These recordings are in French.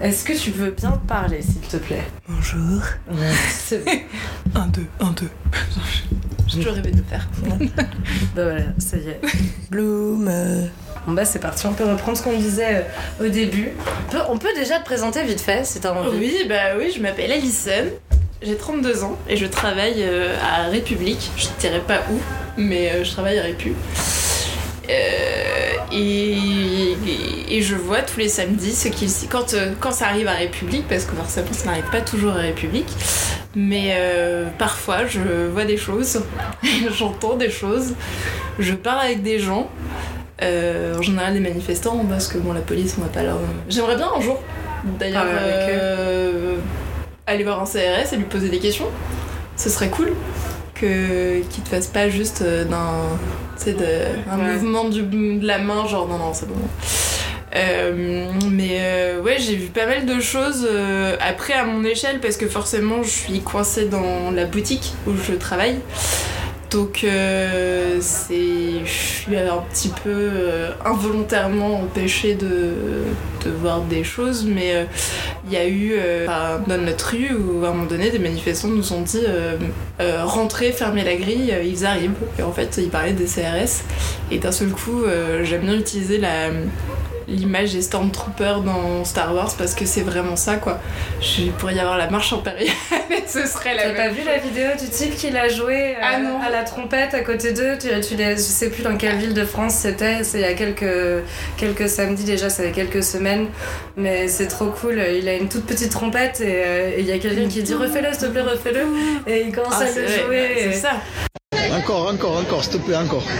Est-ce que tu veux bien parler, s'il te plaît? Bonjour. Un, deux, un, deux. J'ai toujours rêvé de faire. Bah voilà, ça y est. Bloom. Bon bah c'est parti, on peut reprendre ce qu'on disait euh, au début. On peut, on peut déjà te présenter vite fait, si t'as envie. Oui, bah oui, je m'appelle Alison. J'ai 32 ans et je travaille euh, à République. Je ne dirais pas où, mais euh, je travaille à Répu. Euh, et, et- et je vois tous les samedis ce qu'il quand, euh, quand ça arrive à République, parce que forcément ça n'arrive pas toujours à République, mais euh, parfois je vois des choses, j'entends des choses, je parle avec des gens, euh, en général des manifestants, parce que bon la police on va pas leur... J'aimerais bien un jour d'ailleurs euh, aller voir un CRS et lui poser des questions, ce serait cool que qu'il te fasse pas juste d'un tu sais, de, un Ouais. mouvement du, de la main genre non non c'est bon Euh, mais euh, ouais j'ai vu pas mal de choses euh, après à mon échelle parce que forcément je suis coincée dans la boutique où je travaille donc euh, c'est je suis un petit peu euh, involontairement empêchée de, de voir des choses mais euh, il y a eu enfin, dans notre rue où à un moment donné des manifestants nous ont dit rentrez fermez la grille ils arrivent. Et en fait ils parlaient des CRS et d'un seul coup j'aime bien utiliser la l'image des Stormtroopers dans Star Wars parce que c'est vraiment ça quoi je pourrais y avoir la marche impériale et ce serait la T'as pas vu la vidéo du type qui l'a joué euh, Ah à la trompette à côté d'eux? Tu, tu les- Je sais plus dans quelle ville de France c'était, c'est il y a quelques, quelques samedis déjà, ça fait quelques semaines, mais c'est trop cool. Il a une toute petite trompette et euh, il y a quelqu'un qui dit refais-le s'il te plaît, refais-le, et il commence Ah, à le vrai, jouer. bah, et- ça Encore, encore, encore, s'il te plaît, encore.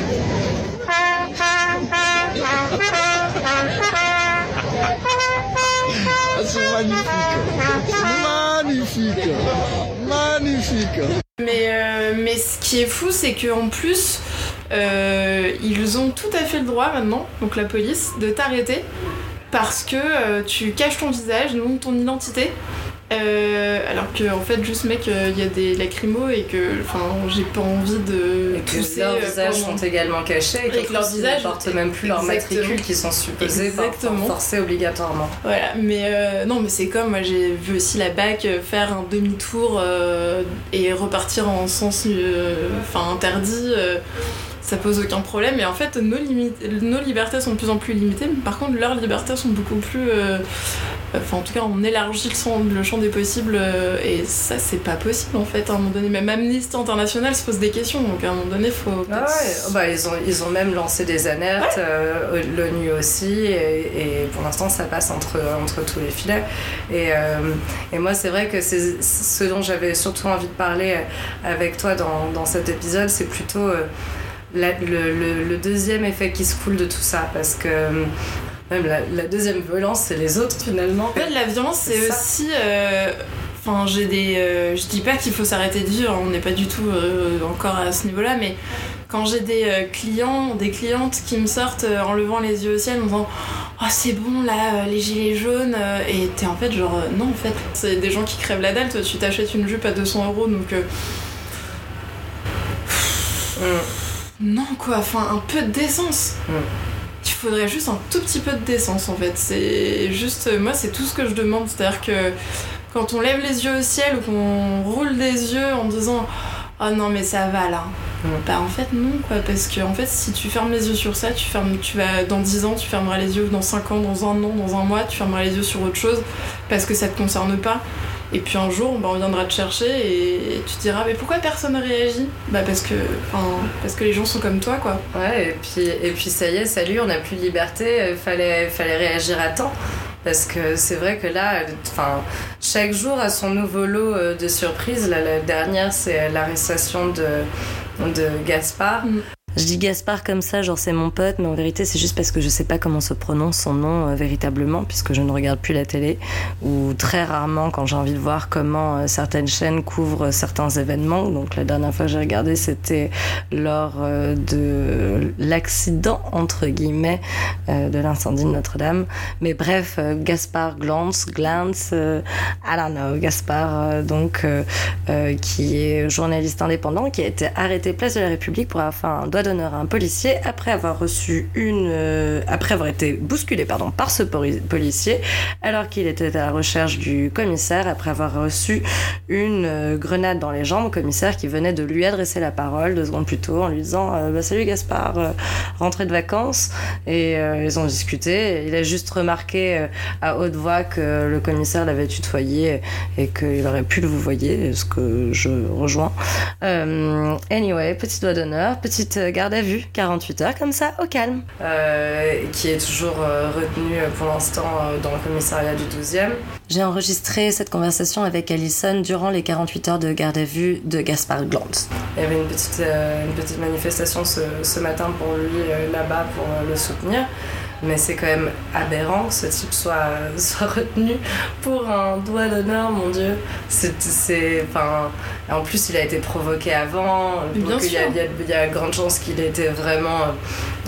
Ah, c'est magnifique. Magnifique. Magnifique. Mais, euh, mais ce qui est fou, c'est qu'en plus, euh, ils ont tout à fait le droit maintenant, donc la police, de t'arrêter parce que euh, tu caches ton visage, non ton identité. Euh, alors que en fait juste mec il y a des lacrymos et que enfin j'ai pas envie de Et que tousser leurs euh, visages pendant- sont également cachés et, Et que leurs visages- ne portent même plus leur Exactement. matricule qui sont supposés forcer obligatoirement. Voilà, mais euh, non, mais c'est comme moi j'ai vu aussi la BAC euh, faire un demi-tour euh, et repartir en sens euh, enfin interdit. euh, ça pose aucun problème. Et en fait, nos, limites, nos libertés sont de plus en plus limitées, mais par contre, leurs libertés sont beaucoup plus. Enfin, en tout cas, on élargit le champ, le champ des possibles euh, et ça, c'est pas possible en fait. À un moment donné, même Amnesty International se pose des questions, donc à un moment donné, faut. Ah ouais, bah, ils, ont, ils ont même lancé des alertes, euh, l'ONU aussi, et, et pour l'instant ça passe entre, entre tous les filets. Et, euh, et moi c'est vrai que c'est ce dont j'avais surtout envie de parler avec toi dans, dans cet épisode, c'est plutôt euh, la- le, le- le deuxième effet qui se coule de tout ça, parce que même la, la deuxième violence c'est les autres finalement. En fait, la violence, c'est aussi. euh, Enfin, j'ai des. euh, je dis pas qu'il faut s'arrêter de vivre, on n'est pas du tout euh, encore à ce niveau-là, mais quand j'ai des euh, clients, des clientes qui me sortent en levant les yeux au ciel en disant Oh, c'est bon là, les gilets jaunes, et t'es en fait genre, non, en fait, c'est des gens qui crèvent la dalle, toi, tu t'achètes une jupe à 200 euros, donc. euh, Mm. non, quoi, enfin, un peu de décence. Mm. Il faudrait juste un tout petit peu de décence en fait. C'est juste, euh, moi, c'est tout ce que je demande. C'est-à-dire que quand on lève les yeux au ciel ou qu'on roule des yeux en disant Oh non, mais ça va là. Bah en fait, non, quoi. Parce que en fait, si tu fermes les yeux sur ça, tu, fermes, tu vas dans 10 ans, tu fermeras les yeux dans 5 ans, dans un an, dans un mois, tu fermeras les yeux sur autre chose parce que ça te concerne pas. Et puis un jour, bah, on viendra te chercher et tu te diras mais pourquoi personne ne réagit? Bah parce que, parce que les gens sont comme toi quoi. Ouais, et puis, et puis ça y est, salut, on n'a plus de liberté, il fallait, fallait réagir à temps. Parce que c'est vrai que là, enfin, chaque jour a son nouveau lot euh, de surprises. Là, la dernière, c'est l'arrestation de, de Gaspard. Mm. Je dis Gaspard comme ça, genre c'est mon pote, mais en vérité c'est juste parce que je sais pas comment se prononce son nom euh, véritablement, puisque je ne regarde plus la télé, ou très rarement quand j'ai envie de voir comment euh, certaines chaînes couvrent certains événements. Donc la dernière fois que j'ai regardé, c'était lors euh, de l'accident, entre guillemets, euh, de l'incendie de Notre-Dame. Mais bref, euh, Gaspard Glantz, Glantz, euh, I don't know, Gaspard, euh, donc, euh, euh, qui est journaliste indépendant, qui a été arrêté place de la République pour avoir fait un d'honneur à un policier après avoir reçu une, euh, après avoir été bousculé pardon par ce poli- policier alors qu'il était à la recherche du commissaire après avoir reçu une euh, grenade dans les jambes commissaire qui venait de lui adresser la parole deux secondes plus tôt en lui disant euh, bah, salut Gaspard rentrée de vacances. Et ils ont discuté. Il a juste remarqué à haute voix que le commissaire l'avait tutoyé et qu'il aurait pu le vous voyez ce que je rejoins. Anyway, petit doigt d'honneur, petite garde à vue, 48 heures comme ça, au calme. Euh, qui est toujours euh, retenu euh, pour l'instant euh, dans le commissariat du 12e. J'ai enregistré cette conversation avec Alison durant les 48 heures de garde à vue de Gaspard Glantz. Il y avait une petite, une petite manifestation ce, ce matin pour lui là-bas pour le soutenir. Mais c'est quand même aberrant que ce type soit, soit retenu pour un doigt d'honneur, mon Dieu. C'est, c'est, enfin, en plus, il a été provoqué avant. Donc il y, a, y a- y a de grandes chances qu'il ait été vraiment.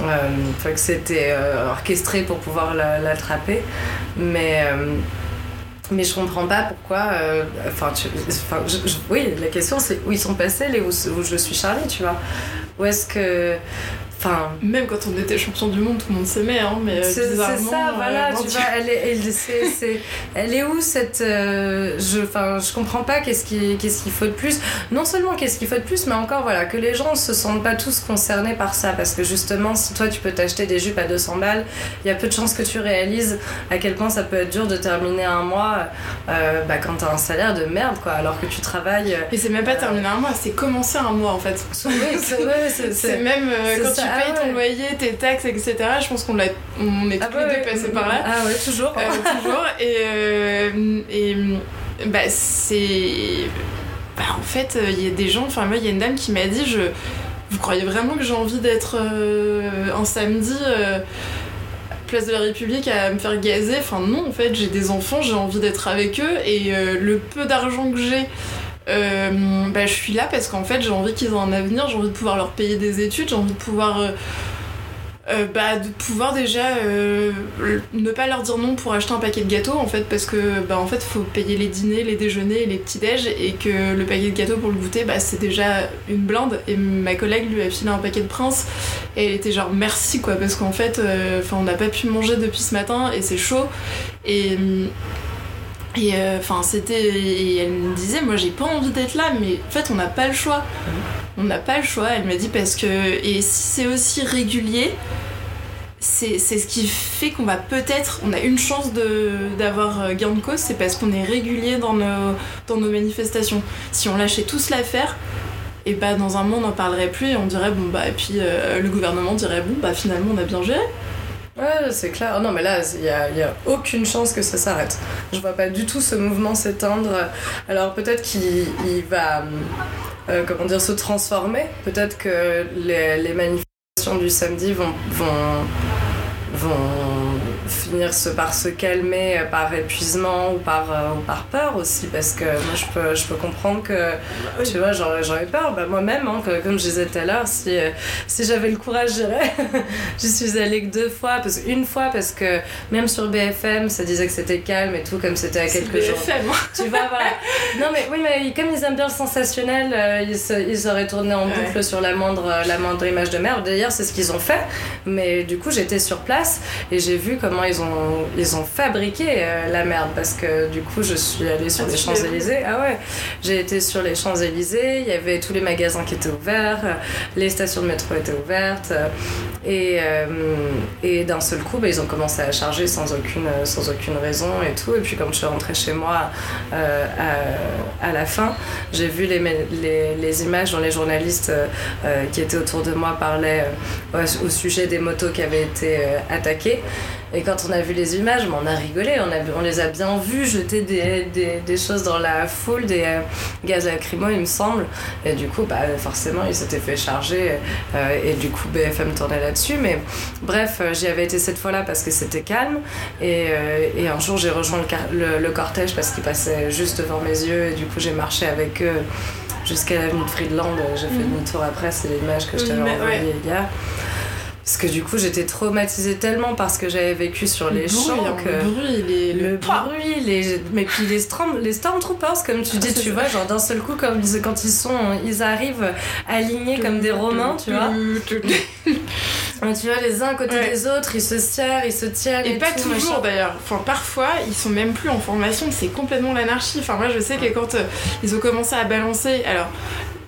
euh, euh, que c'était euh, orchestré pour pouvoir la- l'attraper. Mais. euh, mais je comprends pas pourquoi. euh, Enfin, je- oui, la question c'est où ils sont passés, les où, où je suis Charlie, tu vois. Où est-ce que. Enfin. Même quand on était champion du monde, tout le monde s'aimait, hein, mais euh, C'est ça, euh, voilà, tu vois, elle est, elle, c'est- c'est- elle est où cette. euh, je, enfin, je comprends pas qu'est-ce qui- qu'est-ce qu'il faut de plus. Non seulement qu'est-ce qu'il faut de plus, mais encore, voilà, que les gens se sentent pas tous concernés par ça. Parce que justement, si toi tu peux t'acheter des jupes à 200 balles, il y a peu de chances que tu réalises à quel point ça peut être dur de terminer un mois euh, bah, quand t'as un salaire de merde, quoi, alors que tu travailles. euh, Et c'est même pas terminé un mois, c'est commencer un mois en fait. Oui, c'est même euh, c'est quand ça, tu ah payes ton loyer, tes taxes, etc. Je pense qu'on l'a, on est Ah tous les deux ouais. passés par là. Ah ouais, toujours. Euh, toujours. Et, euh, et bah, c'est. Bah, en fait, il y a des gens. Enfin, moi, il y a une dame qui m'a dit je... Vous croyez vraiment que j'ai envie d'être euh, un samedi. euh, Place de la République à me faire gazer, enfin non en fait j'ai des enfants, j'ai envie d'être avec eux et le peu d'argent que j'ai, euh, bah, je suis là parce qu'en fait j'ai envie qu'ils aient un avenir, j'ai envie de pouvoir leur payer des études, j'ai envie de pouvoir euh, euh, bah, de pouvoir déjà ne pas leur dire non pour acheter un paquet de gâteaux en fait parce que bah en fait faut payer les dîners, les déjeuners, les petits déj et que le paquet de gâteaux pour le goûter bah c'est déjà une blinde et ma collègue lui a filé un paquet de prince et elle était genre merci quoi parce qu'en fait on n'a pas pu manger depuis ce matin et c'est chaud et et enfin c'était et elle me disait moi j'ai pas envie d'être là mais en fait on n'a pas le choix. On n'a pas le choix elle m'a dit parce que et si c'est aussi régulier c'est ce qui fait qu'on va peut-être on a une chance d'avoir euh, gain de cause c'est parce qu'on est régulier dans nos dans nos manifestations. Si on lâchait tous l'affaire et bah dans un mois on n'en parlerait plus et on dirait bon bah et puis euh, le gouvernement dirait bon bah finalement on a bien géré Ouais, c'est clair. Non, mais là, il n'y a, a aucune chance que ça s'arrête. Je vois pas du tout ce mouvement s'éteindre. Alors peut-être qu'il il va, euh, comment dire, se transformer. Peut-être que les, les manifestations du samedi vont, vont, vont finir se- par se calmer euh, par épuisement ou par, euh, ou par peur aussi. Parce que moi, je peux, je peux comprendre que, tu vois, j'aurais peur. Bah, Moi-même, hein, comme je disais tout à l'heure, si, euh, si j'avais le courage, j'irais. J'y suis allée que deux fois, parce une fois parce que même sur BFM, ça disait que c'était calme et tout, comme c'était à quelques C'est jours. BFM, hein. Tu vois, voilà. Non, mais oui, mais comme ils aiment bien le sensationnel, euh, ils, se- ils auraient tourné en boucle Ouais. sur la moindre, euh, la moindre image de merde. D'ailleurs, c'est ce qu'ils ont fait. Mais du coup, j'étais sur place et j'ai vu comment ils ont, ils ont fabriqué euh, la merde. Parce que du coup, je suis allée sur Ah, les Champs-Élysées. Ah ouais, j'ai été sur les Champs-Élysées. Il y avait tous les magasins qui étaient ouverts, les stations de métro étaient ouvertes. euh, et, euh, et d'un seul coup, bah, ils ont commencé à charger sans aucune, sans aucune raison et tout. Et puis, comme je suis rentrée chez moi euh, à, à la fin, j'ai vu les, les, les images dont les journalistes qui étaient autour de moi parlaient au, sujet des motos qui avaient été attaquées. Et quand on a vu les images, on a rigolé, on, a, on les a bien vus jeter des, des, des choses dans la foule, des euh, gaz lacrymaux, il me semble. Et du coup, bah, forcément, ils s'étaient fait charger. euh, et du coup, BFM tournait là-dessus. Mais bref, euh, j'y avais été cette fois-là parce que c'était calme. Et, euh, et un jour, j'ai rejoint le, car- le, le cortège parce qu'il passait juste devant mes yeux. Et du coup, j'ai marché avec eux jusqu'à l'avenue de Friedland. J'ai fait Mhm. demi-tour après, c'est l'image que je t'avais envoyée ouais. hier. Parce que du coup, j'étais traumatisée tellement parce que j'avais vécu sur les le bruit, champs hein, que. le bruit, les, Le bruit, les... mais puis les, storm... les Stormtroopers, comme tu dis, Ah, c'est tu ça. vois, genre d'un seul coup, comme ils- quand ils sont, ils arrivent alignés comme des Romains, tu vois. Et tu vois, les uns à côté Ouais. des autres, ils se serrent, ils se tiennent. Et, pas tout, toujours d'ailleurs. Enfin, parfois, ils sont même plus en formation, c'est complètement l'anarchie. Enfin, moi, je sais que quand euh, ils ont commencé à balancer. Alors,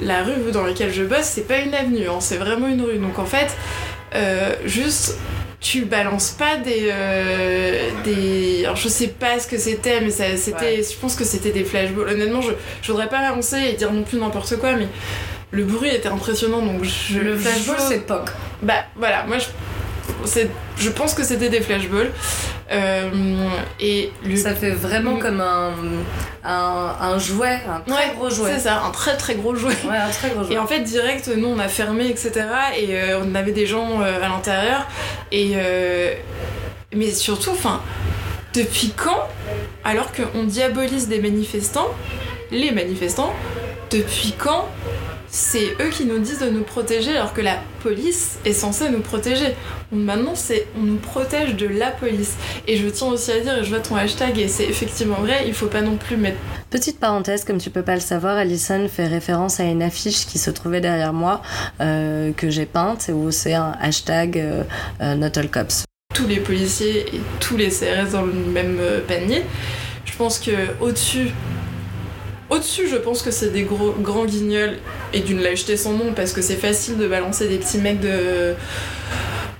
la rue dans laquelle je bosse, c'est pas une avenue, hein, c'est vraiment une rue. Donc, en fait, juste. Tu balances pas des, euh, des. Alors je sais pas ce que c'était, mais ça, c'était. Je pense que c'était des flashballs. Honnêtement, je, je voudrais pas balancer et dire non plus n'importe quoi, mais le bruit était impressionnant donc je. Le flashball, je- c'est POC. bah voilà, moi je, c'est- je pense que c'était des flashballs. Euh, et le, Ça fait vraiment Mm. comme un, un, un jouet, un très Ouais, gros jouet. C'est ça, un très très gros jouet. Ouais, un très gros jouet. Et en fait, direct, nous on a fermé, etc. Et euh, on avait des gens euh, à l'intérieur. Et. euh, mais surtout, enfin, depuis quand, alors qu'on diabolise des manifestants, les manifestants, depuis quand c'est eux qui nous disent de nous protéger alors que la police est censée nous protéger. Maintenant, c'est on nous protège de la police. Et je tiens aussi à dire, et je vois ton hashtag, et c'est effectivement vrai, il faut pas non plus mettre Petite parenthèse, comme tu peux pas le savoir, Alison fait référence à une affiche qui se trouvait derrière moi, euh, que j'ai peinte, où c'est un hashtag euh, euh, Not All Cops. tous les policiers et tous les CRS dans le même euh, panier. Je pense que au-dessus, au-dessus, je pense que c'est des gros grands guignols et d'une lâcheté sans nom parce que c'est facile de balancer des petits mecs de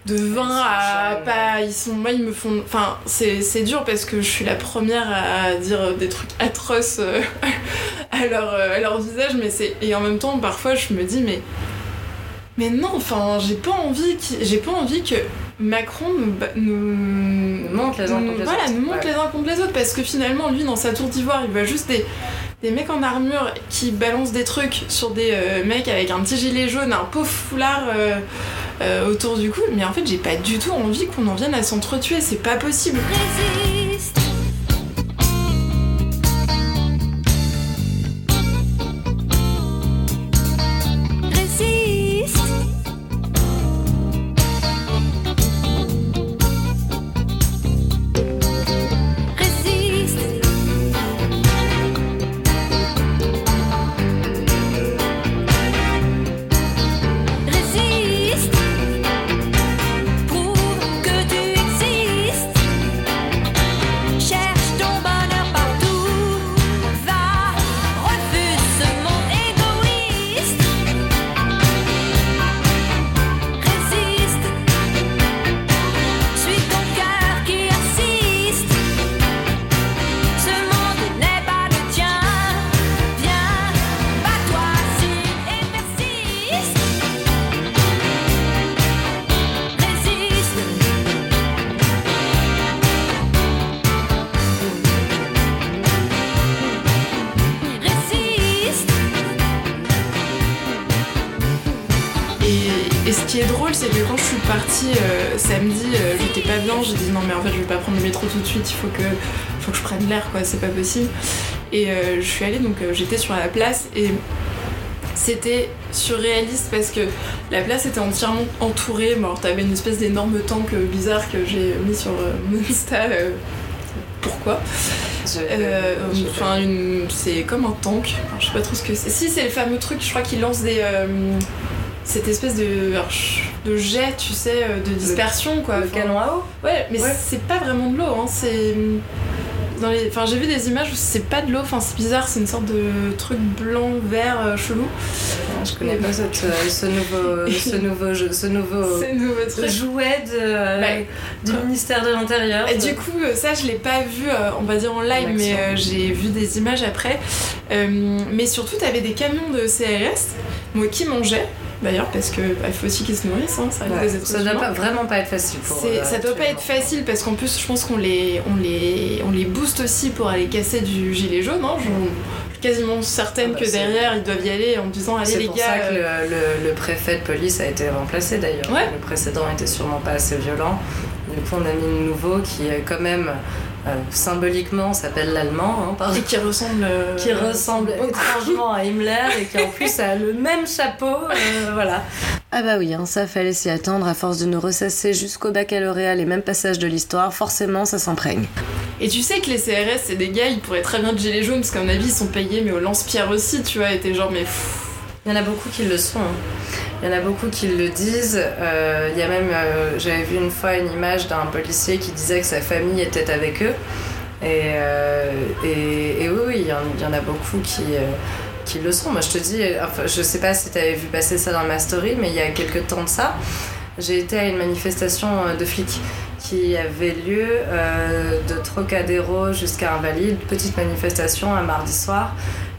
de 20 à pas ils sont moi ils me font enfin c'est c'est dur parce que je suis la première à dire des trucs atroces euh, à leur euh, à leur visage mais c'est et en même temps parfois je me dis mais mais non enfin j'ai pas envie j'ai pas envie que Macron nous, nous, montre les uns contre les voilà, autres. nous montre Ouais. les uns contre les autres parce que finalement lui dans sa tour d'ivoire il voit juste des, des mecs en armure qui balancent des trucs sur des euh, mecs avec un petit gilet jaune, un pauvre foulard euh, euh, autour du cou. Mais en fait j'ai pas du tout envie qu'on en vienne à s'entretuer, c'est pas possible. Il faut que, faut que je prenne l'air quoi, c'est pas possible. Et euh, je suis allée donc euh, j'étais sur la place et c'était surréaliste parce que la place était entièrement entourée. Bon, alors t'avais une espèce d'énorme tank euh, bizarre que j'ai mis sur mon Insta. pourquoi? Euh, Enfin, une- c'est comme un tank. Je sais pas trop ce que c'est. Si, c'est le fameux truc, je crois qu'il lance des. euh, cette espèce de, alors, je- de jet, tu sais, euh, de dispersion quoi. le Enfin, canon à eau? Ouais, mais Ouais. c'est pas vraiment de l'eau, hein. C'est. Dans les... Enfin, j'ai vu des images où c'est pas de l'eau, enfin, c'est bizarre, c'est une sorte de truc blanc, vert, euh, chelou. Je connais pas cette, euh, ce nouveau, ce nouveau, jeu, ce nouveau C'est nouveau truc. jouet de, euh, Ouais. du ministère de l'Intérieur. Et du coup, ça, je l'ai pas vu, on va dire en live, En mais j'ai vu des images après. Mais surtout, t'avais des camions de CRS moi, qui mangeaient, d'ailleurs, parce que bah, il faut aussi qu'ils se nourrissent, hein, ça Ouais, ça doit pas, vraiment pas être facile pour C'est- euh, ça doit pas être facile parce qu'en plus, je pense qu'on les, on les, on les booste aussi pour aller casser du gilet jaune. Hein. Je suis quasiment certaine Ah bah, que c'est- derrière, ils doivent y aller en disant Allez, C'est les pour gars. ça que euh, le, le- le préfet de police a été remplacé d'ailleurs. Ouais. Le précédent était sûrement pas assez violent. Du coup, on a mis le nouveau qui, est quand même, euh, symboliquement, s'appelle l'allemand. hein, et qui ressemble. euh, qui ressemble étrangement à Himmler et qui en plus a le même chapeau. euh, voilà. Ah bah oui, hein, ça fallait s'y attendre, à force de nous ressasser jusqu'au baccalauréat les mêmes passages de l'histoire, forcément ça s'imprègne. Et tu sais que les CRS, c'est des gars, ils pourraient très bien être gilets jaunes, parce qu'à mon avis, ils sont payés, mais au lance-pierre aussi, tu vois, et t'es genre, mais pff, Il y en a beaucoup qui le sont. hein. Il y en a beaucoup qui le disent. Euh, Il y a même, euh, j'avais vu une fois une image d'un policier qui disait que sa famille était avec eux. Et, euh, oui, oui, il y, en, a beaucoup qui, le sont. Moi, je te dis, enfin, je sais pas si tu avais vu passer ça dans ma story, mais il y a quelques temps de ça, j'ai été à une manifestation de flics qui avait lieu de Trocadéro jusqu'à Invalides, petite manifestation un mardi soir.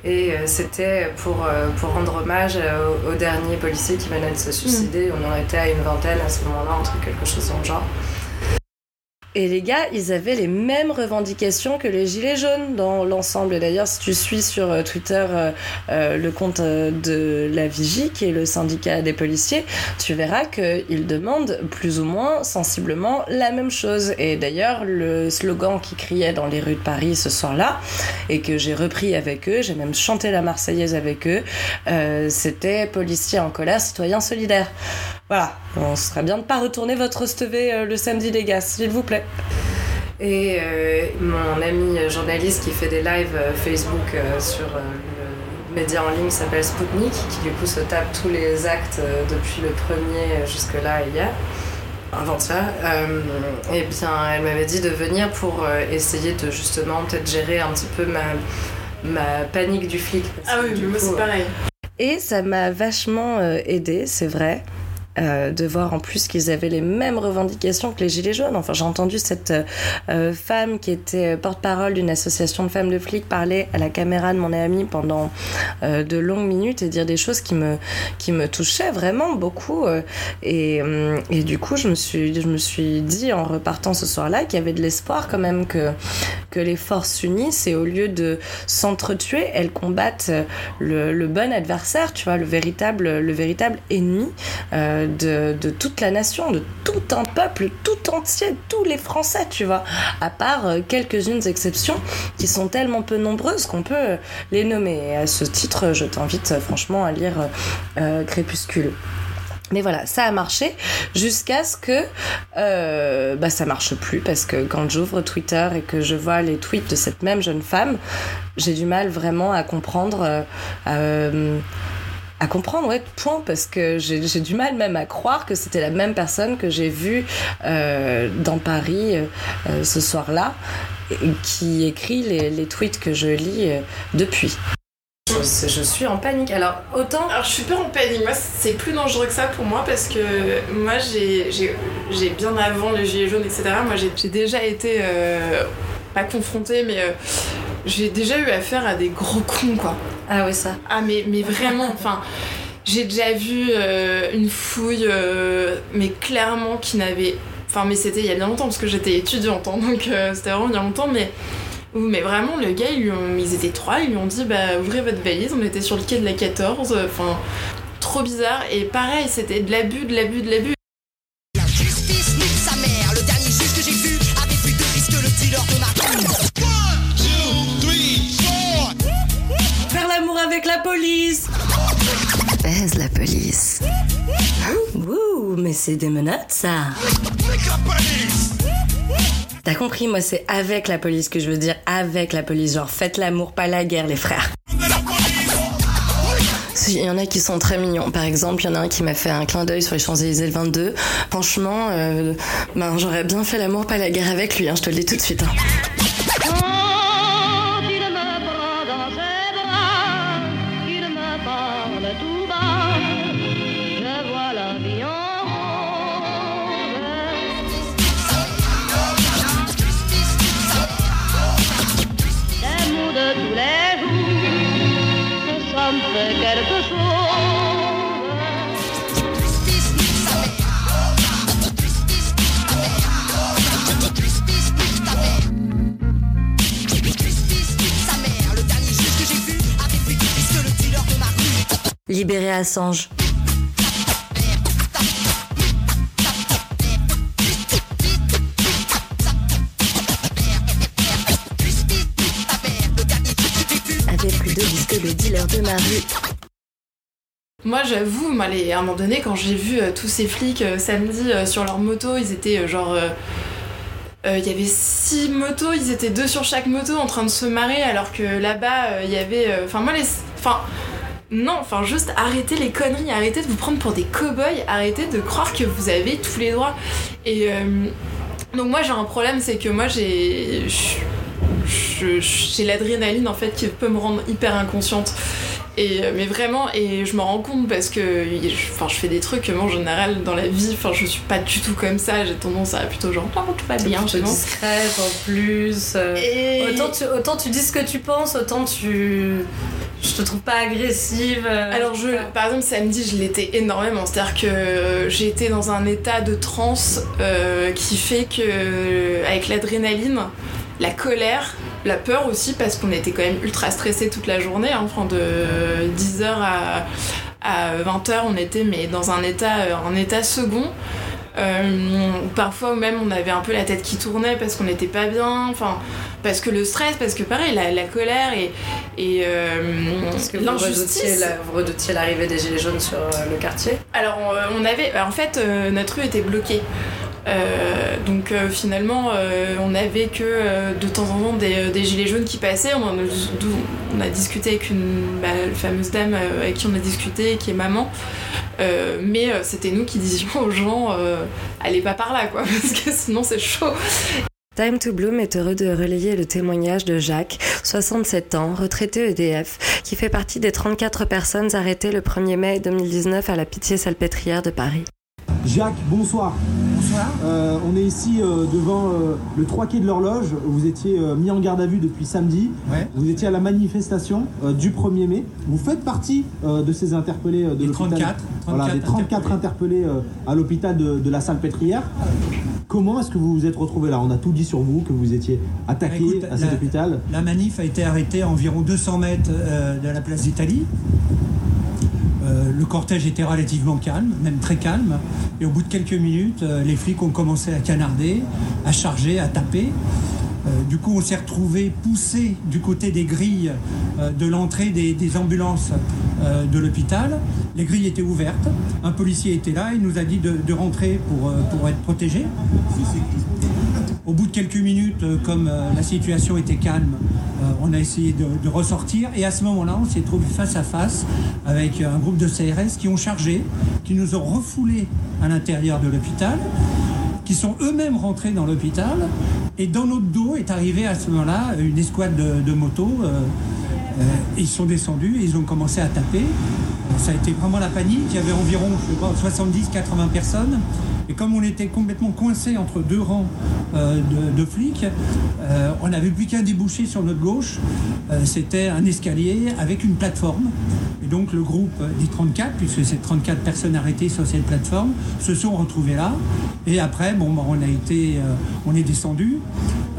Et euh, c'était pour, euh, pour rendre hommage euh, au, au dernier policier qui venait de se suicider. On en était à une vingtaine à ce moment-là, entre quelque chose dans genre. Et les gars, ils avaient les mêmes revendications que les Gilets jaunes dans l'ensemble. D'ailleurs, si tu suis sur euh, Twitter euh, euh, le compte de la Vigie, qui est le syndicat des policiers, tu verras qu'ils demandent plus ou moins sensiblement la même chose. Et d'ailleurs, le slogan qui criait dans les rues de Paris ce soir-là, et que j'ai repris avec eux, j'ai même chanté la Marseillaise avec eux, c'était policiers en colère, citoyens solidaires. Voilà, on serait bien de pas retourner votre stevé euh, le samedi, les gars, s'il vous plaît. Et euh, mon ami journaliste qui fait des lives euh, Facebook euh, sur euh, le média en ligne s'appelle Spoutnik, qui du coup se tape tous les actes euh, depuis le premier jusque-là hier, avant-hier. Euh, et bien, elle m'avait dit de venir pour euh, essayer de justement peut-être gérer un petit peu ma, ma panique du flic. parce Ah que, oui, du mais moi c'est pareil. Et ça m'a vachement euh, aidé, c'est vrai. Euh, de voir en plus qu'ils avaient les mêmes revendications que les Gilets jaunes. Enfin, j'ai entendu cette euh, euh, femme qui était porte-parole d'une association de femmes de flics parler à la caméra de mon ami pendant euh, de longues minutes et dire des choses qui me, qui me touchaient vraiment beaucoup. euh, et, et du coup, je me, suis, je me suis dit en repartant ce soir-là qu'il y avait de l'espoir quand même que, que les forces s'unissent et au lieu de s'entretuer, elles combattent euh, le, le bon adversaire, tu vois, le véritable, le véritable ennemi euh, de, toute la nation, de tout un peuple, tout entier, tous les Français, tu vois, à part euh, quelques-unes exceptions qui sont tellement peu nombreuses qu'on peut les nommer. Et à ce titre, je t'invite euh, franchement à lire euh, Crépuscule. Mais voilà, ça a marché jusqu'à ce que euh, bah ça marche plus parce que quand j'ouvre Twitter et que je vois les tweets de cette même jeune femme, j'ai du mal vraiment à comprendre. À comprendre, ouais, point, parce que j'ai j'ai du mal même à croire que c'était la même personne que j'ai vue euh, dans Paris euh, euh, ce soir-là, qui écrit les, les tweets que je lis euh, depuis. Je, je suis en panique. Alors, autant Alors je suis pas en panique, moi c'est plus dangereux que ça pour moi parce que moi j'ai j'ai- j'ai bien avant les gilets jaunes etc. Moi j'ai j'ai déjà été euh, pas confrontée mais euh, j'ai déjà eu affaire à des gros cons quoi. Ah oui, ça. Ah mais, vraiment, enfin j'ai déjà vu euh, une fouille euh, mais clairement qui n'avait... Enfin mais c'était il y a bien longtemps parce que j'étais étudiante hein, donc euh, c'était vraiment il y a longtemps mais... Mais vraiment, le gars, ils, ils étaient trois, ils lui ont dit bah ouvrez votre valise, on était sur le quai de la 14, enfin trop bizarre et pareil, c'était de l'abus, de l'abus, de l'abus. Mais c'est des menottes, ça T'as compris, moi c'est avec la police que je veux dire, avec la police. Genre, faites l'amour, pas la guerre, les frères. Il y en a qui sont très mignons. Par exemple, il y en a un qui m'a fait un clin d'œil sur les Champs-Élysées le 22. Franchement, euh, ben, j'aurais bien fait l'amour, pas la guerre avec lui, hein, je te le dis tout de suite. hein. Libéré Assange. De risque que le dealer de ma rue. Moi, j'avoue, à un moment donné, quand j'ai vu euh, tous ces flics euh, samedi euh, sur leur moto, ils étaient genre. Il y avait six motos, ils étaient deux sur chaque moto en train de se marrer, alors que là-bas, il y avait. Enfin, moi, les. Enfin. Non, enfin, juste arrêtez les conneries, arrêtez de vous prendre pour des cow-boys, arrêtez de croire que vous avez tous les droits. Et. euh, donc, moi, j'ai un problème, c'est que moi, j'ai. J'ai l'adrénaline, en fait, qui peut me rendre hyper inconsciente. Et, euh, mais vraiment, et je me rends compte parce que je, enfin, je fais des trucs que moi en général dans la vie, enfin, je suis pas du tout comme ça, j'ai tendance à plutôt genre, oh, tout va bien, discrète en plus. euh, Et... Autant tu, autant tu dis ce que tu penses, autant tu. Je te trouve pas agressive. euh, Alors, je, par exemple, samedi, je l'étais énormément. C'est-à-dire que j'ai été dans un état de transe euh, qui fait que, avec l'adrénaline, la colère, la peur aussi, parce qu'on était quand même ultra stressés toute la journée. Hein, enfin, de 10h à, à 20h, on était mais dans un état, euh, un état second. Euh, parfois même on avait un peu la tête qui tournait parce qu'on n'était pas bien, enfin parce que le stress, parce que pareil la, la colère et, et euh, Parce que l'injustice. vous redoutiez l'arrivée des Gilets jaunes sur euh, le quartier. Alors on, on avait, en fait euh, notre rue était bloquée. Euh, donc euh, finalement euh, on avait que euh, de temps en temps des, des gilets jaunes qui passaient. On, a, discuté avec une bah, fameuse dame euh, avec qui on a discuté, qui est maman. Euh, mais euh, c'était nous qui disions aux gens euh, allez pas par là quoi, parce que sinon c'est chaud. Time to Bloom est heureux de relayer le témoignage de Jacques, 67 ans, retraité EDF, qui fait partie des 34 personnes arrêtées le 1er mai 2019 à la Pitié-Salpêtrière de Paris. Jacques, bonsoir. Bonsoir. Euh, on est ici euh, devant euh, le 3 quai de l'horloge. Vous étiez mis en garde à vue depuis samedi. Ouais. Vous étiez à la manifestation du 1er mai. Vous faites partie de ces interpellés de l'hôpital. 34, Voilà, des 34 interpellés à l'hôpital de, de la Salpêtrière. Comment est-ce que vous vous êtes retrouvé là? On a tout dit sur vous, que vous étiez attaqué Écoute, à cet la- hôpital. La manif a été arrêtée à environ 200 mètres de la place d'Italie. Euh, le cortège était relativement calme, même très calme. Et au bout de quelques minutes, euh, les flics ont commencé à canarder, à charger, à taper. Euh, du coup, on s'est retrouvé poussé du côté des grilles de l'entrée des, ambulances de l'hôpital. Les grilles étaient ouvertes. Un policier était là. Il nous a dit de, rentrer pour, pour être protégé. Au bout de quelques minutes, euh, comme euh, la situation était calme, euh, on a essayé de, ressortir. Et à ce moment-là, on s'est trouvé face à face avec un groupe de CRS qui ont chargé, qui nous ont refoulés à l'intérieur de l'hôpital, qui sont eux-mêmes rentrés dans l'hôpital. Et dans notre dos est arrivée à ce moment-là une escouade de, motos. ils sont descendus et ils ont commencé à taper. Ça a été vraiment la panique. Il y avait environ, je sais pas, 70-80 personnes. Et comme on était complètement coincé entre deux rangs euh, de, flics, euh, on n'avait plus qu'un débouché sur notre gauche. Euh, C'était un escalier avec une plateforme. Et donc le groupe des 34, puisque c'est 34 personnes arrêtées sur cette plateforme, se sont retrouvés là. Et après, bon, bah, on a été, on est descendu,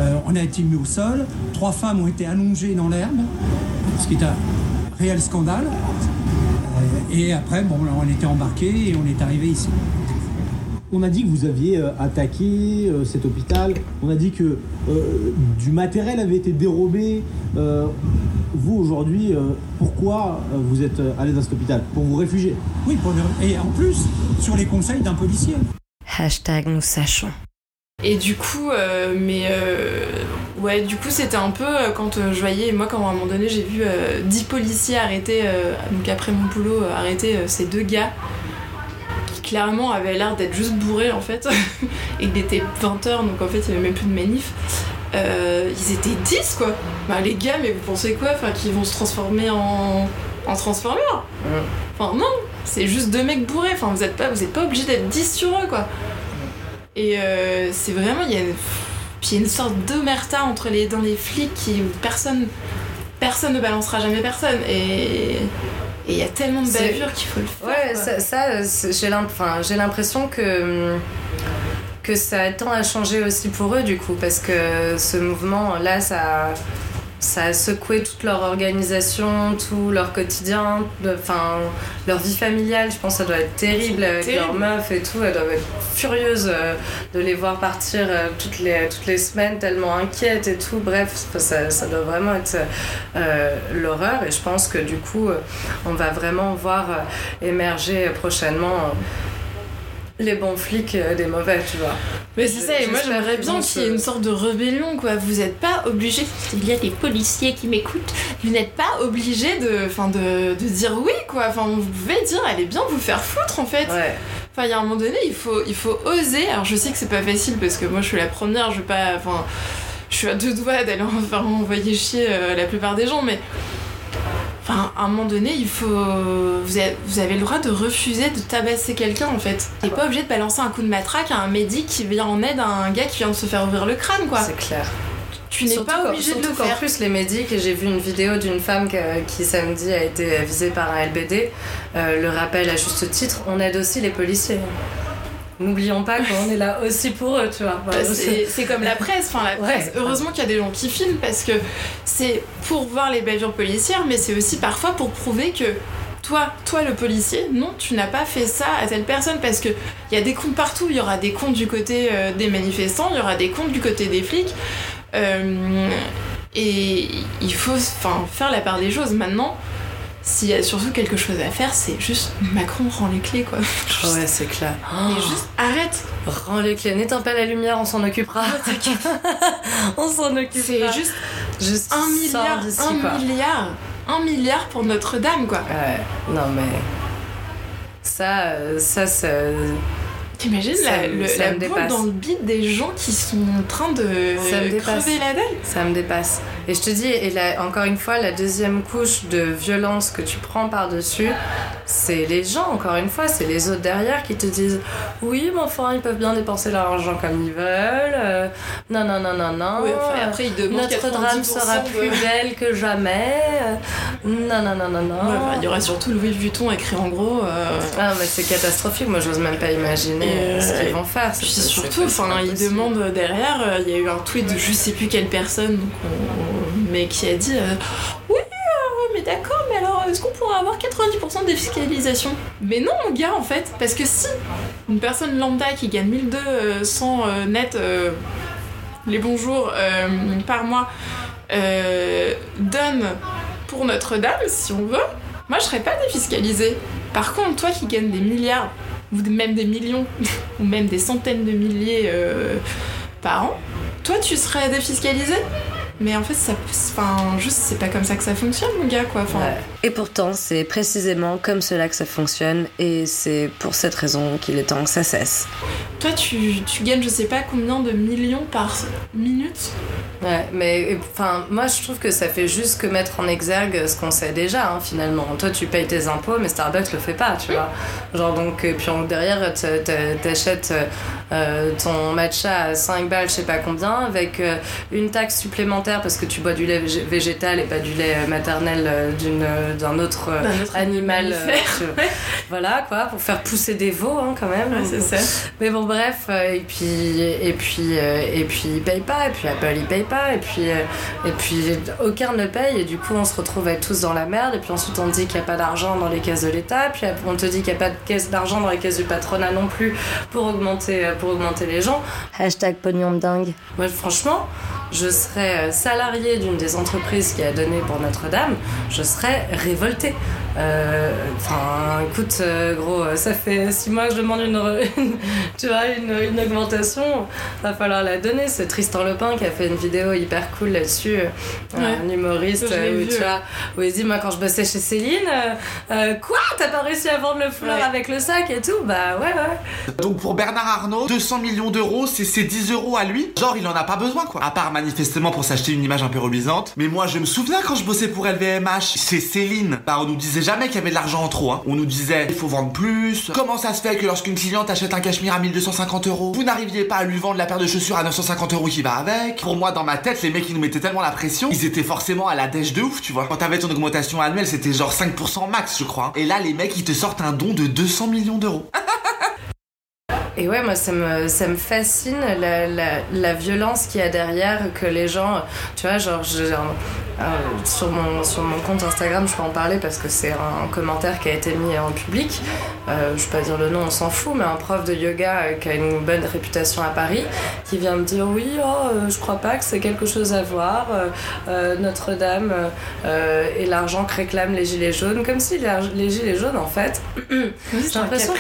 on a été mis au sol. Trois femmes ont été allongées dans l'herbe, ce qui est un réel scandale. Et après, bon, on était embarqués et on est arrivé ici. On a dit que vous aviez euh, attaqué euh, cet hôpital. On a dit que euh, du matériel avait été dérobé. Euh, vous, aujourd'hui, euh, pourquoi euh, vous êtes euh, allé dans cet hôpital? Pour vous réfugier Oui, pour le- et en plus, sur les conseils d'un policier. Hashtag nous sachons. Et du coup, euh, mais euh, ouais, du coup, c'était un peu euh, quand euh, je voyais, moi, quand à un moment donné, j'ai vu euh, 10 policiers arrêter, euh, donc après mon boulot, euh, arrêter euh, ces deux gars clairement avaient l'air d'être juste bourrés en fait, et qu'il était 20h, donc en fait, il n'y avait même plus de manif. Euh, ils étaient 10 quoi! Bah, les gars, mais vous pensez quoi? Enfin, qu'ils vont se transformer en, en Transformers? Enfin, non! C'est juste deux mecs bourrés, enfin, vous êtes pas, vous êtes pas obligé d'être 10 sur eux quoi! Et euh, c'est vraiment, il y a une, puis il y a une sorte d'omerta entre les, dans les flics qui personne, personne ne balancera jamais personne. Et et il y a tellement de bavures qu'il faut le faire. Ouais, quoi. ça, j'ai l'impression que, que ça tend à changer aussi pour eux, du coup, parce que ce mouvement-là, ça, ça a secoué toute leur organisation, tout leur quotidien, enfin leur vie familiale. Je pense que ça doit être terrible avec terrible. leurs meufs et tout. Elles doivent être furieuses euh, de les voir partir euh, toutes, les, toutes les semaines, tellement inquiètes et tout. Bref, ça, ça doit vraiment être euh, l'horreur. Et je pense que du coup, on va vraiment voir émerger prochainement. Les bons flics euh, des mauvais, tu vois. Mais c'est ça, et moi j'aimerais bien qu'il y ait une sorte de rébellion, quoi. Vous n'êtes pas obligés, il y a des policiers qui m'écoutent, vous n'êtes pas obligés de, de, de dire oui, quoi. Enfin, vous pouvez dire, allez bien vous faire foutre, en fait. Ouais. Enfin, il y a un moment donné, il faut, il faut oser. Alors, je sais que c'est pas facile parce que moi, je suis la première, je vais pas. Enfin, je suis à deux doigts d'aller en faire envoyer chier euh, la plupart des gens, mais. Enfin, à un moment donné, il faut. Vous avez, vous avez le droit de refuser de tabasser quelqu'un, en fait. T'es pas obligé de balancer un coup de matraque à un médic qui vient en aide à un gars qui vient de se faire ouvrir le crâne, quoi. C'est clair. Tu n'es pas obligé de le faire. plus, les médics, et j'ai vu une vidéo d'une femme qui, qui, samedi a été visée par un LBD, euh, le rappel à juste titre, on aide aussi les policiers. N'oublions pas qu'on est là aussi pour eux, tu vois. Bah, c'est comme la presse, enfin la Ouais. presse. Heureusement qu'il y a des gens qui filment parce que c'est pour voir les bavures policières, mais c'est aussi parfois pour prouver que toi, toi le policier, non, tu n'as pas fait ça à telle personne parce que il y a des comptes partout. Il y aura des comptes du côté euh, des manifestants, il y aura des comptes du côté des flics. Euh, et il faut enfin, faire la part des choses. Maintenant, s'il y a surtout quelque chose à faire, c'est juste Macron rend les clés quoi. Ouais, c'est clair. Juste arrête. Rends les clés, n'éteins pas la lumière, on s'en occupera. on s'en occupera. C'est juste juste un milliard, un quoi. milliard, un milliard pour Notre-Dame, quoi. Ouais, non mais. Ça, euh, ça, ça. T'imagines la, le- ça la boule dans le bide des gens qui sont en train de Ça me dépasse. crever la dalle Ça me dépasse. Et je te dis, et là, encore une fois, la deuxième couche de violence que tu prends par-dessus, c'est les gens, encore une fois, c'est les autres derrière qui te disent Oui, mais enfin, ils peuvent bien dépenser leur argent comme ils veulent. euh, non, non, non, non, non. Enfin, après, ils demandent Notre drame 90% sera de- plus belle que jamais. euh, non, non, non, non, non. Ouais, enfin, il y aura surtout Louis Vuitton écrit en gros. euh, Ah, mais c'est catastrophique. Moi, j'ose même pas imaginer euh, ce qu'ils vont faire. Puis surtout, enfin, ils demandent derrière, il y a eu un tweet de je sais plus quelle personne, donc on- mais qui a dit euh, Oui, euh, mais d'accord, mais alors est-ce qu'on pourrait avoir 90% de défiscalisation Mais non, mon gars, en fait, parce que si une personne lambda qui gagne 1200 euh, net les bons jours euh, par mois donne pour Notre-Dame, si on veut, moi je serais pas défiscalisée. Par contre, toi qui gagnes des milliards, ou même des millions, ou même des centaines de milliers par an, toi tu serais défiscalisé mais en fait, ça, enfin, juste, c'est pas comme ça que ça fonctionne, mon gars, quoi. Et pourtant, c'est précisément comme cela que ça fonctionne, et c'est pour cette raison qu'il est temps que ça cesse. Toi, tu, tu gagnes, je sais pas combien de millions par minute. Ouais, mais enfin, moi je trouve que ça fait juste que mettre en exergue ce qu'on sait déjà, hein, finalement. Toi, tu payes tes impôts, mais Starbucks le fait pas, tu vois. Genre, donc, et puis en- derrière, t'achètes euh, ton matcha à 5 balles, je sais pas combien, avec euh, une taxe supplémentaire parce que tu bois du lait végé- végétal et pas du lait euh, maternel euh, euh, d'un autre, euh, autre animal. euh, tu- Voilà, quoi, pour faire pousser des veaux, hein, quand même. Ouais, c'est ça. Mais bon, bref, euh, et puis, et puis, euh, et puis, ils payent pas, et puis Apple, ils payent pas, et puis, euh, et puis, aucun ne paye, et du coup, on se retrouve à être tous dans la merde, et puis ensuite, on te dit qu'il n'y a pas d'argent dans les caisses de l'État, puis on te dit qu'il n'y a pas de caisse d'argent dans les caisses du patronat non plus pour augmenter, pour augmenter les gens. Hashtag pognon de dingue. Moi, franchement, je serais salarié d'une des entreprises qui a donné pour Notre-Dame, je serais révoltée. Euh, Enfin, écoute, euh, gros, euh, ça fait six mois que je demande une, une- tu vois, une, une augmentation. Va falloir la donner. C'est Tristan Lepin qui a fait une vidéo hyper cool là-dessus, euh, un humoriste, où, vu, tu ouais. vois, où il dit moi quand je bossais chez Céline, euh, quoi, t'as pas réussi à vendre le foulard Ouais. avec le sac et tout? Bah ouais, ouais. Donc pour Bernard Arnault, 200 millions d'euros, c'est ses 10 euros à lui. Genre, il en a pas besoin, quoi. À part manifestement pour s'acheter une image un peu reluisante. Mais moi, je me souviens quand je bossais pour LVMH, c'est Céline. Bah, on nous disait jamais qu'il y avait de l'argent en trop, hein. On nous disait, il faut vendre plus. Comment ça se fait que lorsqu'une cliente achète un cachemire à 1250 euros, vous n'arriviez pas à lui vendre la paire de chaussures à 950 euros qui va avec? Pour moi, dans ma tête, les mecs, ils nous mettaient tellement la pression, ils étaient forcément à la dèche de ouf, tu vois. Quand t'avais ton augmentation annuelle, c'était genre 5% max, je crois. Et là, les mecs, ils te sortent un don de 200 millions d'euros. Et ouais, moi, ça me, ça me fascine la, la, la violence qu'il y a derrière, que les gens, tu vois, genre, je- genre, euh, sur, mon, sur mon compte Instagram, je peux en parler parce que c'est un, commentaire qui a été mis en public. Euh, je peux pas dire le nom, on s'en fout, mais un prof de yoga euh, qui a une bonne réputation à Paris qui vient me dire oui, oh, euh, je crois pas que c'est quelque chose à voir. Notre-Dame et l'argent que réclament les gilets jaunes, comme si les, gilets jaunes en fait. j'ai l'impression,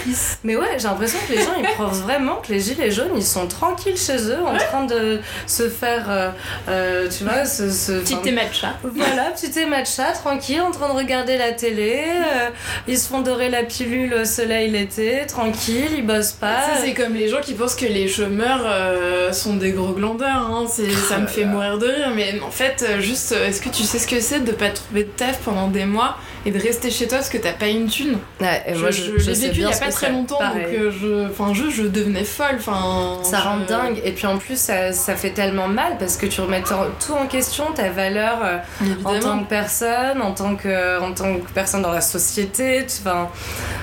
mais ouais, j'ai l'impression que les gens ils pensent vraiment que les gilets jaunes ils sont tranquilles chez eux en train de se faire, euh, euh, tu vois, ce, ce Petit thé matcha. voilà, petit thé matcha, tranquille, en train de regarder la télé. euh, ils se font dorer la pilule au soleil l'été, tranquille, ils bossent pas. Ça, c'est comme les gens qui pensent que les chômeurs euh, sont des gros glandeurs. Hein. C'est- ça me fait mourir de rire. Mais en fait, juste, est-ce que tu sais ce que c'est de pas trouver de taf pendant des mois et de rester chez toi parce que t'as pas une thune Ouais, et Je, moi, je, je, l'ai je sais vécu il y a pas très longtemps, Pareil. donc euh, je, enfin, je, je devenais folle. Enfin, Ça rend dingue et puis en plus ça, ça fait tellement mal parce que tu remets tout en question ta valeur euh, en tant que personne, en tant que, en tant que personne dans la société. Tu, enfin,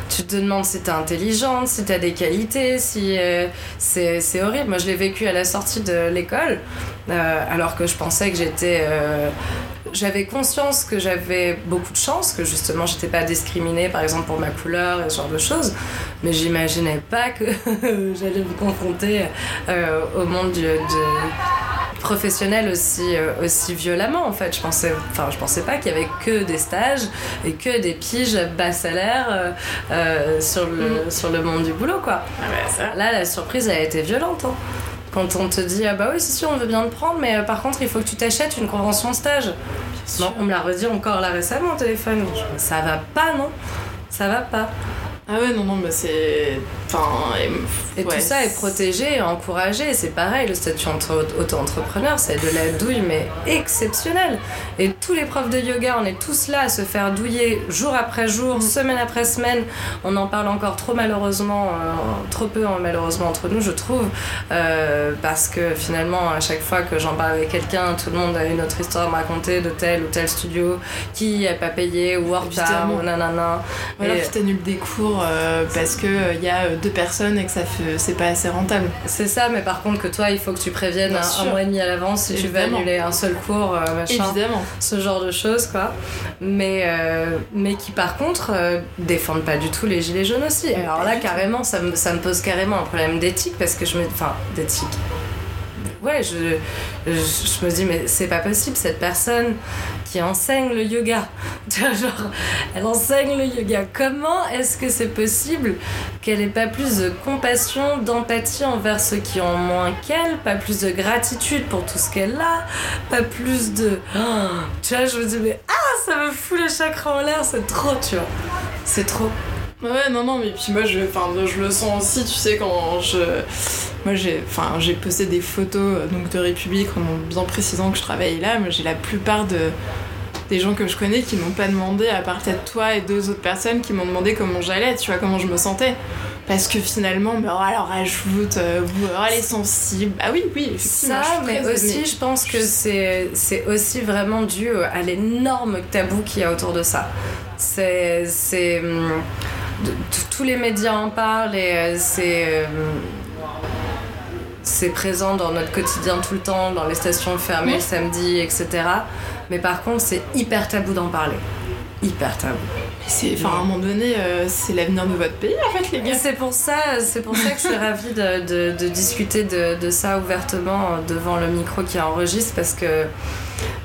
tu te demandes si t'es intelligente, si t'as des qualités, si euh, c'est c'est horrible. Moi je l'ai vécu à la sortie de l'école euh, alors que je pensais que j'étais j'avais conscience que j'avais beaucoup de chance, que justement j'étais pas discriminée par exemple pour ma couleur et ce genre de choses, mais j'imaginais pas que j'allais me confronter euh, au monde du, du professionnel aussi, euh, aussi violemment en fait. Je pensais, enfin, je pensais pas qu'il y avait que des stages et que des piges à bas salaire euh, sur, le, sur le monde du boulot quoi. Ah ça. Là, la surprise a été violente. hein. Quand on te dit, ah bah oui, c'est sûr, on veut bien te prendre, mais euh, par contre, il faut que tu t'achètes une convention de stage. Non, on me l'a redit encore là récemment au téléphone. Ça va pas, non? Ça va pas. Ah ouais, non, non, mais c'est. Enfin. Et ouais, tout ça est protégé et encouragé. C'est pareil, le statut entre- auto-entrepreneur, c'est de la douille, mais exceptionnelle. Et tous les profs de yoga, on est tous là à se faire douiller jour après jour, semaine après semaine. On en parle encore trop malheureusement, euh, trop peu hein, malheureusement entre nous, je trouve. Euh, parce que finalement, à chaque fois que j'en parle avec quelqu'un, tout le monde a une autre histoire à me raconter de tel ou tel studio qui a pas payé ou en retard ou nanana. Ou alors Et- qui t'annule des cours euh, parce que euh, y a euh, deux personnes et que ça fait, c'est pas assez rentable. C'est ça, mais par contre que toi, il faut que tu préviennes un, mois et demi à l'avance si tu veux annuler un seul cours, euh, machin. Évidemment. Ce genre de choses, quoi. Mais, euh, mais qui, par contre, euh, défendent pas du tout les gilets jaunes aussi. Alors là, carrément, ça me, ça me pose carrément un problème d'éthique parce que je me. Enfin, d'éthique. Ouais, je, je, me dis, mais c'est pas possible, cette personne qui enseigne le yoga. Tu vois, genre, elle enseigne le yoga. Comment est-ce que c'est possible qu'elle ait pas plus de compassion, d'empathie envers ceux qui ont moins qu'elle, pas plus de gratitude pour tout ce qu'elle a, pas plus de. Tu vois, je me dis, mais ah, ça me fout les chakras en l'air, c'est trop, tu vois. C'est trop. Ouais, non, non, mais puis moi, je, je le sens aussi, tu sais, quand je. Moi, j'ai, enfin, j'ai posté des photos euh, donc, de République en bien précisant que je travaillais là, mais j'ai la plupart de, des gens que je connais qui m'ont pas demandé, à part peut-être toi et deux autres personnes, qui m'ont demandé comment j'allais, tu vois, comment je me sentais. Parce que finalement, bah, oh, alors rajoute, euh, ou alors elle est sensible. Ah oui, oui, effectivement. Ça, je mais très- aussi, je pense que c'est c'est aussi vraiment dû à l'énorme tabou qu'il y a autour de ça. C'est. c'est, hum, Tous les médias en parlent et euh, c'est. hum, C'est présent dans notre quotidien tout le temps, dans les stations fermées le samedi, etc. Mais par contre, c'est hyper tabou d'en parler. Hyper tabou. Mais c'est, enfin, à un moment donné, euh, c'est l'avenir de votre pays, en fait, les gars. c'est pour ça, c'est pour ça que je suis ravie de, de- de discuter de, de ça ouvertement euh, devant le micro qui enregistre parce que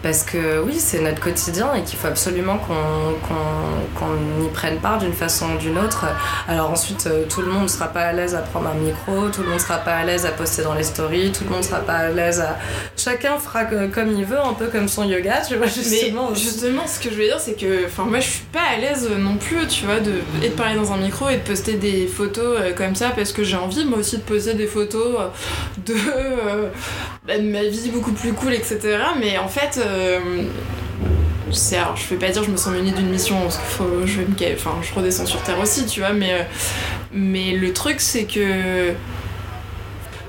parce que oui, c'est notre quotidien et qu'il faut absolument qu'on y prenne part d'une façon ou d'une autre. Alors ensuite, euh, tout le monde ne sera pas à l'aise à prendre un micro, tout le monde ne sera pas à l'aise à poster dans les stories, tout le monde ne sera pas à l'aise à... Chacun fera comme il veut, un peu comme son yoga, tu vois, justement. Mais justement, ce que je veux dire, c'est que enfin, moi je suis pas à l'aise non plus, tu vois, de, et de parler dans un micro et de poster des photos euh, comme ça parce que j'ai envie moi aussi de poster des photos euh, de, euh, bah, de ma vie beaucoup plus cool, etc. Mais en fait, euh, c'est, alors, je vais pas dire je me sens munie d'une mission parce que faut, je, vais me, enfin, je redescends sur terre aussi, tu vois, mais, euh, mais le truc c'est que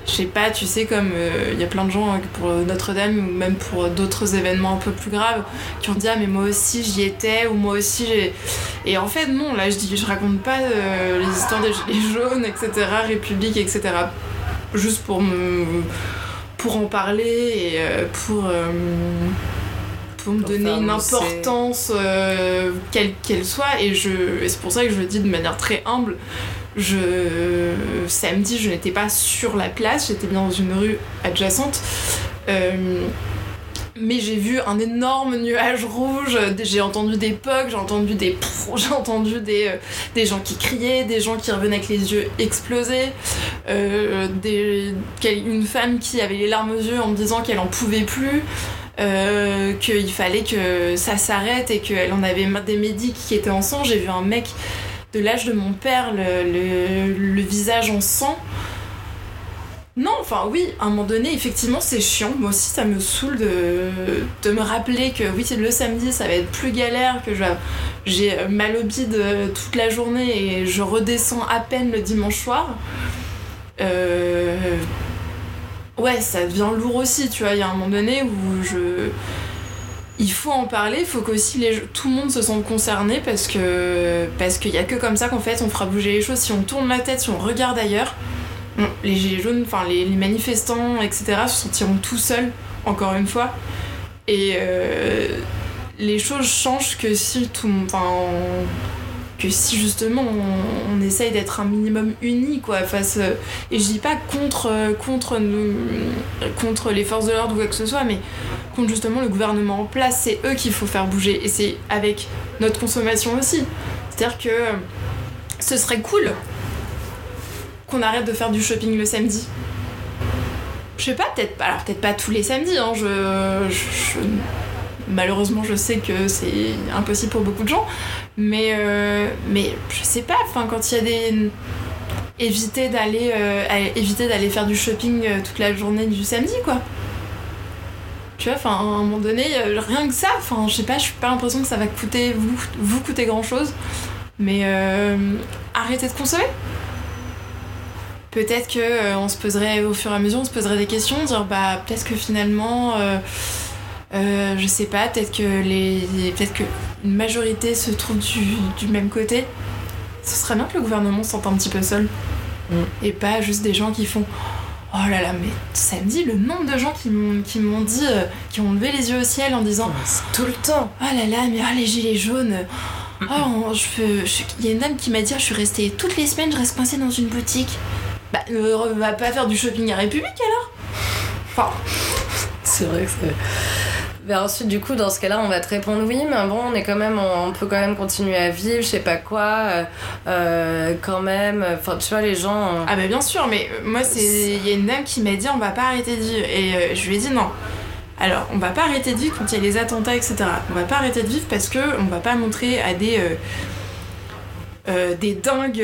je sais pas, tu sais, comme il y a plein de gens hein, pour Notre-Dame ou même pour d'autres événements un peu plus graves qui ont dit Ah, mais moi aussi j'y étais ou moi aussi j'ai. Et en fait, non, là je dis, je raconte pas euh, les histoires des Gilets jaunes, etc., République, etc., juste pour me. Pour en parler et euh, pour. euh, pour me Pour donner une importance euh, quelle qu'elle soit. Et je et c'est pour ça que je le dis de manière très humble. Je samedi je n'étais pas sur la place. J'étais bien dans une rue adjacente mais j'ai vu un énorme nuage rouge, j'ai entendu des pocs, j'ai entendu des j'ai entendu des, euh, des gens qui criaient, des gens qui revenaient avec les yeux explosés, euh, une femme qui avait les larmes aux yeux en me disant qu'elle en pouvait plus, euh, qu'il fallait que ça s'arrête et qu'elle en avait des médics qui étaient en sang. J'ai vu un mec de l'âge de mon père, le visage en sang. Non, enfin oui, à un moment donné, effectivement, c'est chiant. Moi aussi, ça me saoule de, me rappeler que oui, le samedi, ça va être plus galère, que j'ai mal au bide euh, toute la journée et je redescends à peine le dimanche soir. Euh, Ouais, ça devient lourd aussi, tu vois. Il y a un moment donné où je. Il faut en parler, il faut qu'aussi les... tout le monde se sente concerné parce que parce qu'il y a que comme ça qu'en fait on fera bouger les choses. Si on tourne la tête, si on regarde ailleurs, les gilets jaunes, enfin les, manifestants, etc. se sentiront tout seuls, encore une fois. Et euh, les choses changent que si tout, le que si justement on, essaye d'être un minimum unis quoi face euh, et je dis pas contre euh, contre nous contre les forces de l'ordre ou quoi que ce soit mais contre justement le gouvernement en place c'est eux qu'il faut faire bouger et c'est avec notre consommation aussi c'est à dire que ce serait cool qu'on arrête de faire du shopping le samedi. Je sais pas peut-être pas alors pas tous les samedis hein, malheureusement je sais que c'est impossible pour beaucoup de gens mais euh, mais je sais pas enfin quand il y a des éviter d'aller euh, faire du shopping euh, toute la journée du samedi quoi. Tu vois enfin à un moment donné rien que ça enfin je sais pas je suis pas l'impression que ça va coûter vous coûter grand chose mais arrêtez de consommer peut-être que euh, on se poserait au fur et à mesure on se poserait des questions dire bah peut-être que finalement euh, euh, je sais pas, peut-être que les, peut-être que une majorité se trouve du, du même côté. Ce serait bien que le gouvernement se sente un petit peu seul et pas juste des gens qui font. Oh là là, mais samedi, le nombre de gens qui m'ont qui m'ont dit, qui ont levé les yeux au ciel en disant tout le temps. Oh là là, mais ah, les gilets jaunes. Oh, on- je peux- je- il y a une dame qui m'a dit, Ah, je suis restée toutes les semaines, je reste coincée dans une boutique. Bah, euh, va pas faire du shopping à République alors. Enfin, C'est vrai que c'est. Mais ensuite, du coup, dans ce cas-là, on va te répondre oui, mais bon, on est quand même, on peut quand même continuer à vivre, je sais pas quoi, euh, euh, quand même. Enfin, tu vois, les gens. Ah bah bien sûr, mais moi c'est il y a une dame qui m'a dit on va pas arrêter de vivre et euh, je lui ai dit non. Alors on va pas arrêter de vivre quand il y a les attentats etc. On va pas arrêter de vivre parce que on va pas montrer à des euh, des dingues.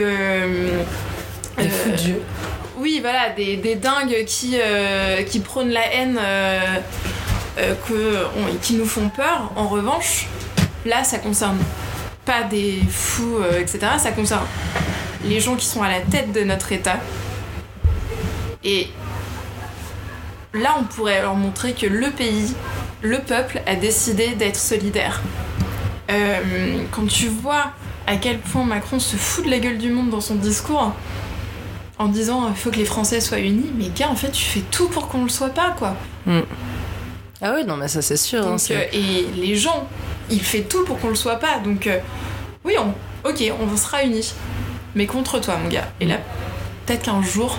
Des euh, fous de Dieu. Oui voilà des, des dingues qui euh, qui prônent la haine euh, que on- qui nous font peur. En revanche là ça concerne pas des fous etc. Ça concerne les gens qui sont à la tête de notre État. Et là, on pourrait leur montrer que le pays, le peuple, a décidé d'être solidaire. Euh, quand tu vois à quel point Macron se fout de la gueule du monde dans son discours, en disant il faut que les Français soient unis, mais gars, en fait, tu fais tout pour qu'on le soit pas, quoi. Ah oui, non, mais ça, c'est sûr. hein, Donc, euh, et les gens, il fait tout pour qu'on le soit pas. Donc, euh, oui, on, ok, on sera unis. Mais contre toi, mon gars. Et là, peut-être qu'un jour.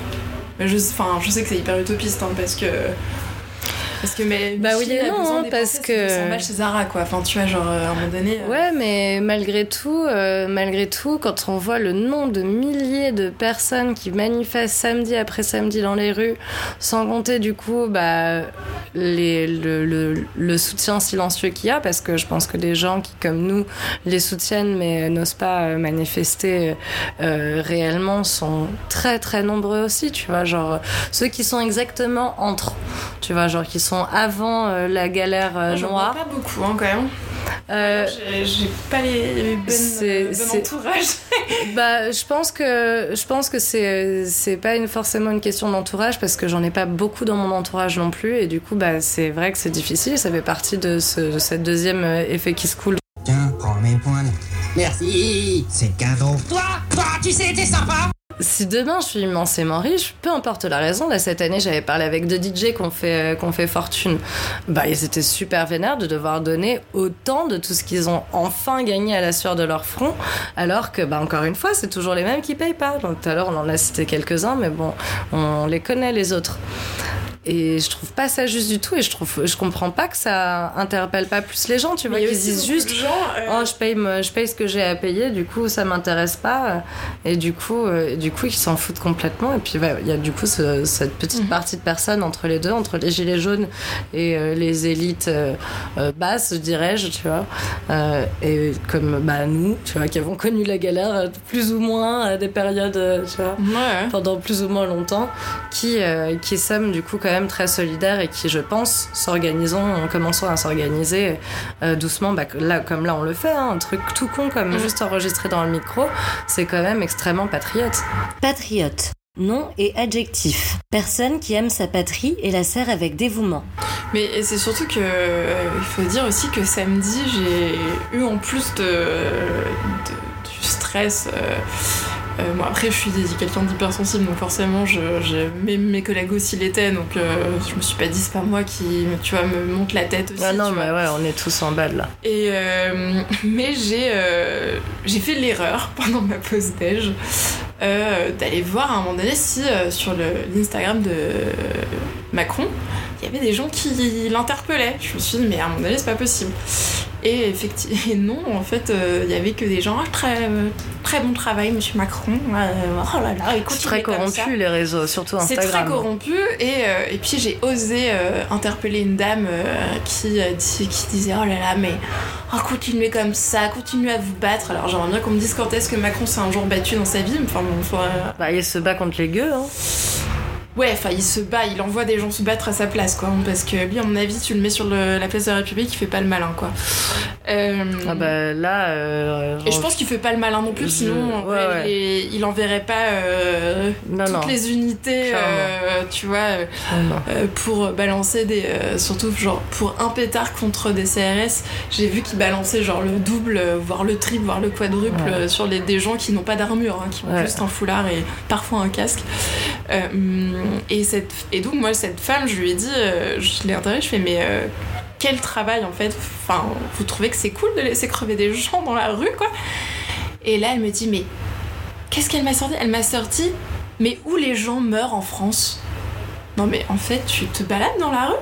mais Je, enfin, je sais que c'est hyper utopiste, hein, parce que. Parce que mais Bah oui et non, hein, parce que- c'est 200 balles chez Zara, quoi. Enfin, tu vois, genre, euh, à un moment donné. euh, Ouais, mais malgré tout, euh, malgré tout, quand on voit le nombre de milliers de personnes qui manifestent samedi après samedi dans les rues, sans compter du coup bah, les, le, le- le soutien silencieux qu'il y a, parce que je pense que des gens qui, comme nous, les soutiennent mais n'osent pas manifester euh, réellement sont très très nombreux aussi, tu vois, genre ceux qui sont exactement entre, tu vois, genre qui sont avant euh, la galère euh, j'en noire. pas beaucoup, hein, quand même. Euh, J'ai- pas les bonnes, c'est- euh, bon entourage. bah, je pense que je pense que c'est c'est pas une, forcément une question d'entourage parce que j'en ai pas beaucoup dans mon entourage non plus et du coup bah c'est vrai que c'est difficile. Ça fait partie de ce de cette deuxième euh, effet qui se coule. Tiens, prends mes poils. Merci, c'est cadeau. Toi, toi, tu sais, t'es sympa. Si demain je suis immensément riche, peu importe la raison, là cette année j'avais parlé avec deux DJ qu'on fait, euh, qu'on fait fortune, bah ils étaient super vénères de devoir donner autant de tout ce qu'ils ont enfin gagné à la sueur de leur front, alors que bah encore une fois c'est toujours les mêmes qui payent pas. Donc tout à l'heure on en a cité quelques-uns, mais bon, on les connaît les autres. Et je trouve pas ça juste du tout et je trouve je comprends pas que ça interpelle pas plus les gens, tu vois, qu'ils disent juste gens, euh, oh je paye je paye ce que j'ai à payer, du coup ça m'intéresse pas et du coup euh, du coup ils s'en foutent complètement et puis ouais, il y a du coup ce- cette petite Mhm. partie de personnes entre les deux, entre les gilets jaunes et euh, les élites euh, euh, basses, dirais-je, tu vois. Euh, et comme bah nous, tu vois, qui avons connu la galère plus ou moins à des périodes, tu vois Ouais. pendant plus ou moins longtemps, qui, qui sommes du coup quand même très solidaires et qui, je pense, s'organisons, commençons à s'organiser doucement, bah, là, comme là on le fait, hein, un truc tout con comme Mm. juste enregistrer dans le micro, c'est quand même extrêmement patriote. Patriote. Nom et adjectif. Personne qui aime sa patrie et la sert avec dévouement. Mais c'est surtout que euh, il faut dire aussi que samedi j'ai eu en plus de, de- du stress. euh, euh, bon après je suis quelqu'un d'hypersensible donc forcément je, je- mes, mes collègues aussi l'étaient donc euh, je me suis pas dit c'est pas moi qui tu vois me monte la tête aussi. Ah non, vois. mais ouais, on est tous en bas de là. Et euh, mais j'ai euh, j'ai fait l'erreur pendant ma pause déj euh, d'aller voir à un moment donné si euh, sur l'Instagram de Macron il y avait des gens qui l'interpellaient. Je me suis dit mais à un moment donné c'est pas possible. Et effectivement et non en fait euh, il y avait que des gens Ah, très euh, très bon travail Monsieur Macron. Euh, oh là là il C'est très comme corrompu ça. les réseaux, surtout C'est Instagram. très corrompu et, et puis j'ai osé interpeller une dame qui, qui disait oh là là mais oh, continuez comme ça, continuez à vous battre. Alors j'aimerais bien qu'on me dise quand est-ce que Macron s'est un jour battu dans sa vie. Enfin bon, faut, euh, Bah, il se bat contre les gueux, hein. Ouais, enfin il se bat, il envoie des gens se battre à sa place quoi. Parce que lui à mon avis tu le mets sur le- la place de la République, il fait pas le malin quoi. Euh, Ah bah là. euh, et je pense qu'il fait pas le malin non plus, sinon ouais, ouais. il, il enverrait pas euh, Non, toutes non. les unités, euh, tu vois. pour balancer des surtout genre pour un pétard contre des CRS j'ai vu qu'ils balançaient genre le double voire le triple voire le quadruple sur les, des gens qui n'ont pas d'armure hein, qui ont juste un foulard et parfois un casque Euh, et cette et donc moi cette femme je lui ai dit euh, je l'ai interrogée je fais mais euh, quel travail en fait? Enfin vous trouvez que c'est cool de laisser crever des gens dans la rue quoi? Et là elle me dit mais qu'est-ce qu'elle m'a sorti? Elle m'a sorti mais où les gens meurent en France? Non mais en fait tu te balades dans la rue?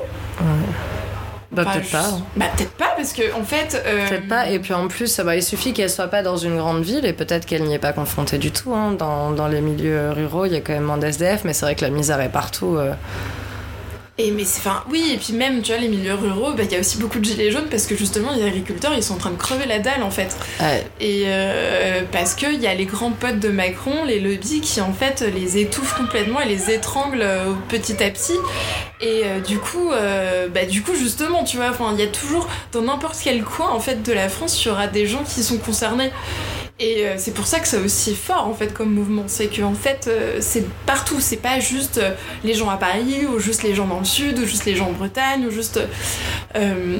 Bah, peut-être pas. hein. Bah peut-être pas parce que en fait. euh, Peut-être pas, et puis en plus, bah, il suffit qu'elle soit pas dans une grande ville, et peut-être qu'elle n'y est pas confrontée du tout. hein. Dans, dans les milieux ruraux, il y a quand même moins d'SDF, mais c'est vrai que la misère est partout. euh. Et mais c'est enfin oui et puis même tu vois les milieux ruraux bah il y a aussi beaucoup de gilets jaunes parce que justement les agriculteurs ils sont en train de crever la dalle en fait. Ouais. et euh, parce que il y a les grands potes de Macron les lobbies qui en fait les étouffent complètement et les étranglent euh, petit à petit. Et euh, du coup euh, bah du coup justement tu vois enfin il y a toujours dans n'importe quel coin en fait de la France il y aura des gens qui sont concernés et euh, c'est pour ça que c'est aussi fort en fait comme mouvement, c'est que en fait euh, c'est partout, c'est pas juste euh, les gens à Paris ou juste les gens dans le sud ou juste les gens en Bretagne ou juste euh,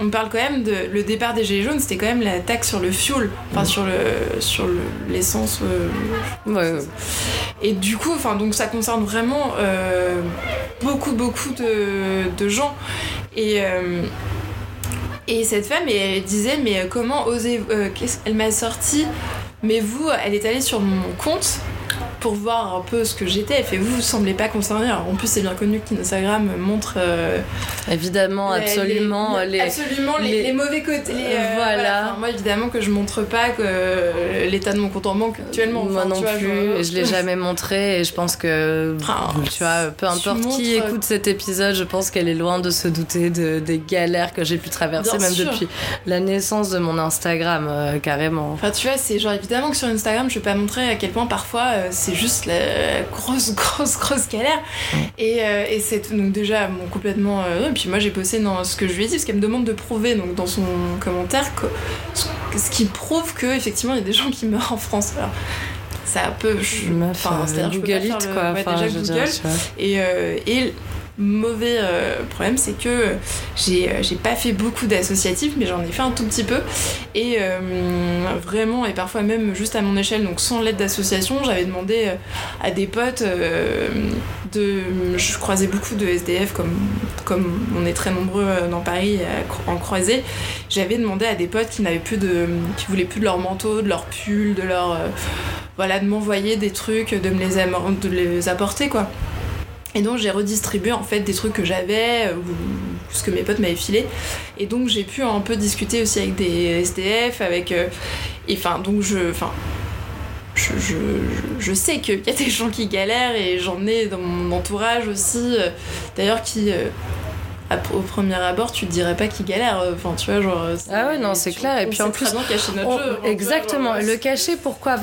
on parle quand même de le départ des gilets jaunes, c'était quand même la taxe sur le fuel, enfin sur le sur le- l'essence. euh, Ouais, ouais. et du coup, enfin donc ça concerne vraiment euh, beaucoup beaucoup de, de gens et euh, et cette femme, elle disait, mais euh, comment oser... euh, elle m'a sorti, mais vous, elle est allée sur mon compte pour voir un peu ce que j'étais. Elle fait, vous, vous semblez pas concerné. Alors, en plus, c'est bien connu qu'Instagram montre... euh, Évidemment, les- absolument. les, Les, absolument les, les- les mauvais côtés. les, euh, Voilà. Enfin, moi, évidemment, que je montre pas que euh, l'état de mon compte en banque actuellement. Moi non vois, plus, genre- et je l'ai jamais montré, et je pense que, tu vois, peu importe qui montres- écoute cet épisode, je pense qu'elle est loin de se douter de, des galères que j'ai pu traverser, Bien même sûr. depuis la naissance de mon Instagram, euh, carrément. Enfin, tu vois, c'est genre évidemment que sur Instagram, je vais pas montrer à quel point parfois euh, c'est juste la grosse, grosse, grosse galère. Et, euh, et c'est donc déjà bon, complètement. euh, et puis moi, j'ai bossé dans ce que je lui ai dit, parce qu'elle me demande de prouver donc dans son commentaire que, ce, qui prouve que effectivement il y a des gens qui meurent en France. Alors, ça je- Meuf, enfin, euh, Google it, le- quoi. ouais, Enfin, déjà Google. dire. Et, euh, et mauvais euh, problème, c'est que j'ai euh, j'ai pas fait beaucoup d'associatifs, mais j'en ai fait un tout petit peu. Et euh, vraiment, et parfois même juste à mon échelle, donc sans l'aide d'association, j'avais demandé à des potes de. Je croisais beaucoup de SDF, comme, on est très nombreux dans Paris à en croiser. J'avais demandé à des potes qui n'avaient plus de. qui voulaient plus de leur manteau, de leur pull, de leur. voilà, de m'envoyer des trucs, de me les, de les apporter, quoi. Et donc j'ai redistribué en fait des trucs que j'avais euh, ou ce que mes potes m'avaient filé. Et donc j'ai pu un peu discuter aussi avec des SDF, avec euh, et enfin donc je enfin je, je, je sais qu'il y a des gens qui galèrent et j'en ai dans mon entourage aussi euh, d'ailleurs qui au premier abord tu te dirais pas qu'ils galèrent euh, enfin tu vois genre Ah ouais, non, c'est clair. Et puis en très plus, bien cacher notre on- jeu, enfin, tu vois, exactement. genre, Le cacher, pourquoi?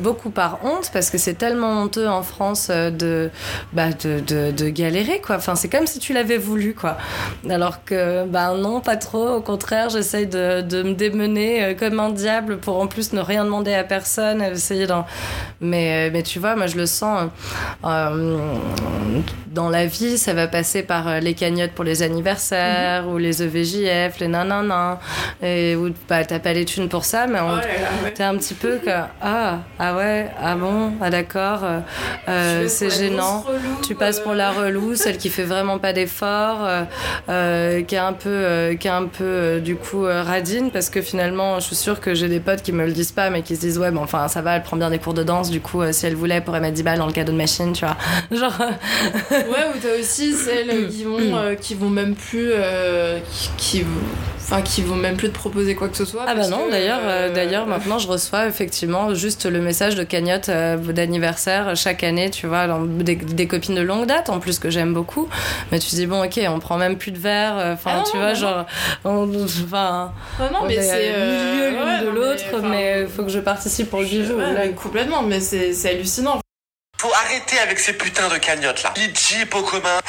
Beaucoup par honte, parce que c'est tellement honteux en France euh, de, bah, de, de, de galérer, quoi. Enfin, c'est comme si tu l'avais voulu, quoi. Alors que, bah non, pas trop. Au contraire, j'essaye de, de me démener euh, comme un diable pour en plus ne rien demander à personne, essayer d'en. Mais, euh, mais tu vois, moi, je le sens euh, euh, dans la vie, ça va passer par euh, les cagnottes pour les anniversaires ou les EVJF, les nanana. Et où bah, t'as pas les thunes pour ça, mais on- Oh t'es un petit peu que ah ah ouais ah bon ah d'accord euh, euh, c'est gênant. relou, tu passes pour la relou celle qui fait vraiment pas d'efforts euh, euh, qui est un peu euh, qui est un peu euh, du coup euh, radine parce que finalement je suis sûre que j'ai des potes qui me le disent pas mais qui se disent ouais bon enfin ça va elle prend bien des cours de danse du coup euh, si elle voulait elle pourrait mettre 10 balles dans le cadeau de machine tu vois. Genre Ouais, ou t'as aussi celles qui vont, euh, qui vont même plus, euh, qui, qui, enfin, qui vont même plus te proposer quoi que ce soit. Ah bah non, d'ailleurs, euh, euh, d'ailleurs maintenant je reçois effectivement juste le message de cagnotte euh, d'anniversaire chaque année, tu vois, des, des copines de longue date en plus que j'aime beaucoup. Mais tu te dis bon ok, on prend même plus de verre, enfin Ah tu non, vois non. genre, on- enfin, Ah non, on mais est c'est, milieu l'une ouais, de mais, l'autre, mais il faut que je participe pour le. Ouais, complètement, mais c'est c'est hallucinant. Faut arrêter avec ces putains de cagnottes là. Litchi, pot commun.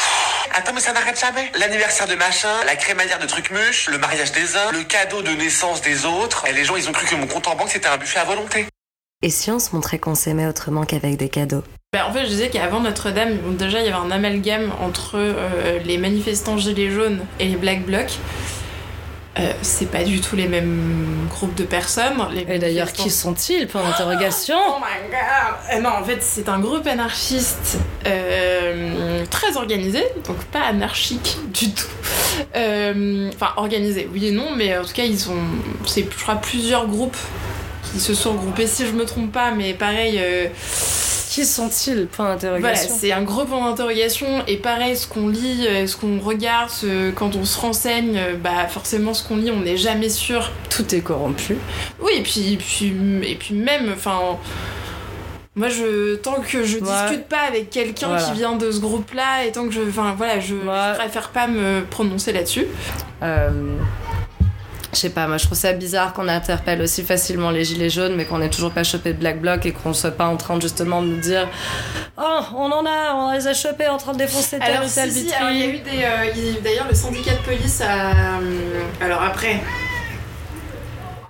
Attends, mais ça n'arrête jamais. L'anniversaire de machin, la crémaillère de trucs muches, le mariage des uns, le cadeau de naissance des autres. Et les gens, ils ont cru que mon compte en banque c'était un buffet à volonté. Et si on se montrait qu'on s'aimait autrement qu'avec des cadeaux? Bah, en fait, je disais qu'avant Notre-Dame, bon, déjà, il y avait un amalgame entre euh, les manifestants gilets jaunes et les Black Blocs. Euh, c'est pas du tout les mêmes groupes de personnes. Les Et d'ailleurs, qui sont-ils pour l'interrogation Oh my god Euh, Non, en fait, c'est un groupe anarchiste euh, très organisé, donc pas anarchique du tout. Euh, Enfin, organisé, oui et non, mais en tout cas, ils ont, c'est, je crois, plusieurs groupes qui se sont regroupés, si je me trompe pas, mais pareil. Qui sont-ils? Point voilà, d'interrogation. c'est un gros point d'interrogation et pareil, ce qu'on lit, euh, ce qu'on regarde, ce- quand on se renseigne, euh, bah forcément ce qu'on lit, on n'est jamais sûr. Tout est corrompu. Oui, et puis, et puis, et puis même, enfin, moi je, tant que je Ouais. discute pas avec quelqu'un Voilà. qui vient de ce groupe-là et tant que je, enfin voilà, je, je préfère pas me prononcer là-dessus. Euh, je sais pas, moi je trouve ça bizarre qu'on interpelle aussi facilement les gilets jaunes, mais qu'on ait toujours pas chopé de Black Bloc et qu'on soit pas en train justement de nous dire Oh, on en a, on les a chopés en train de défoncer telle ou telle vitrine. il y a eu des, euh, il- d'ailleurs le syndicat de police a, euh, alors après,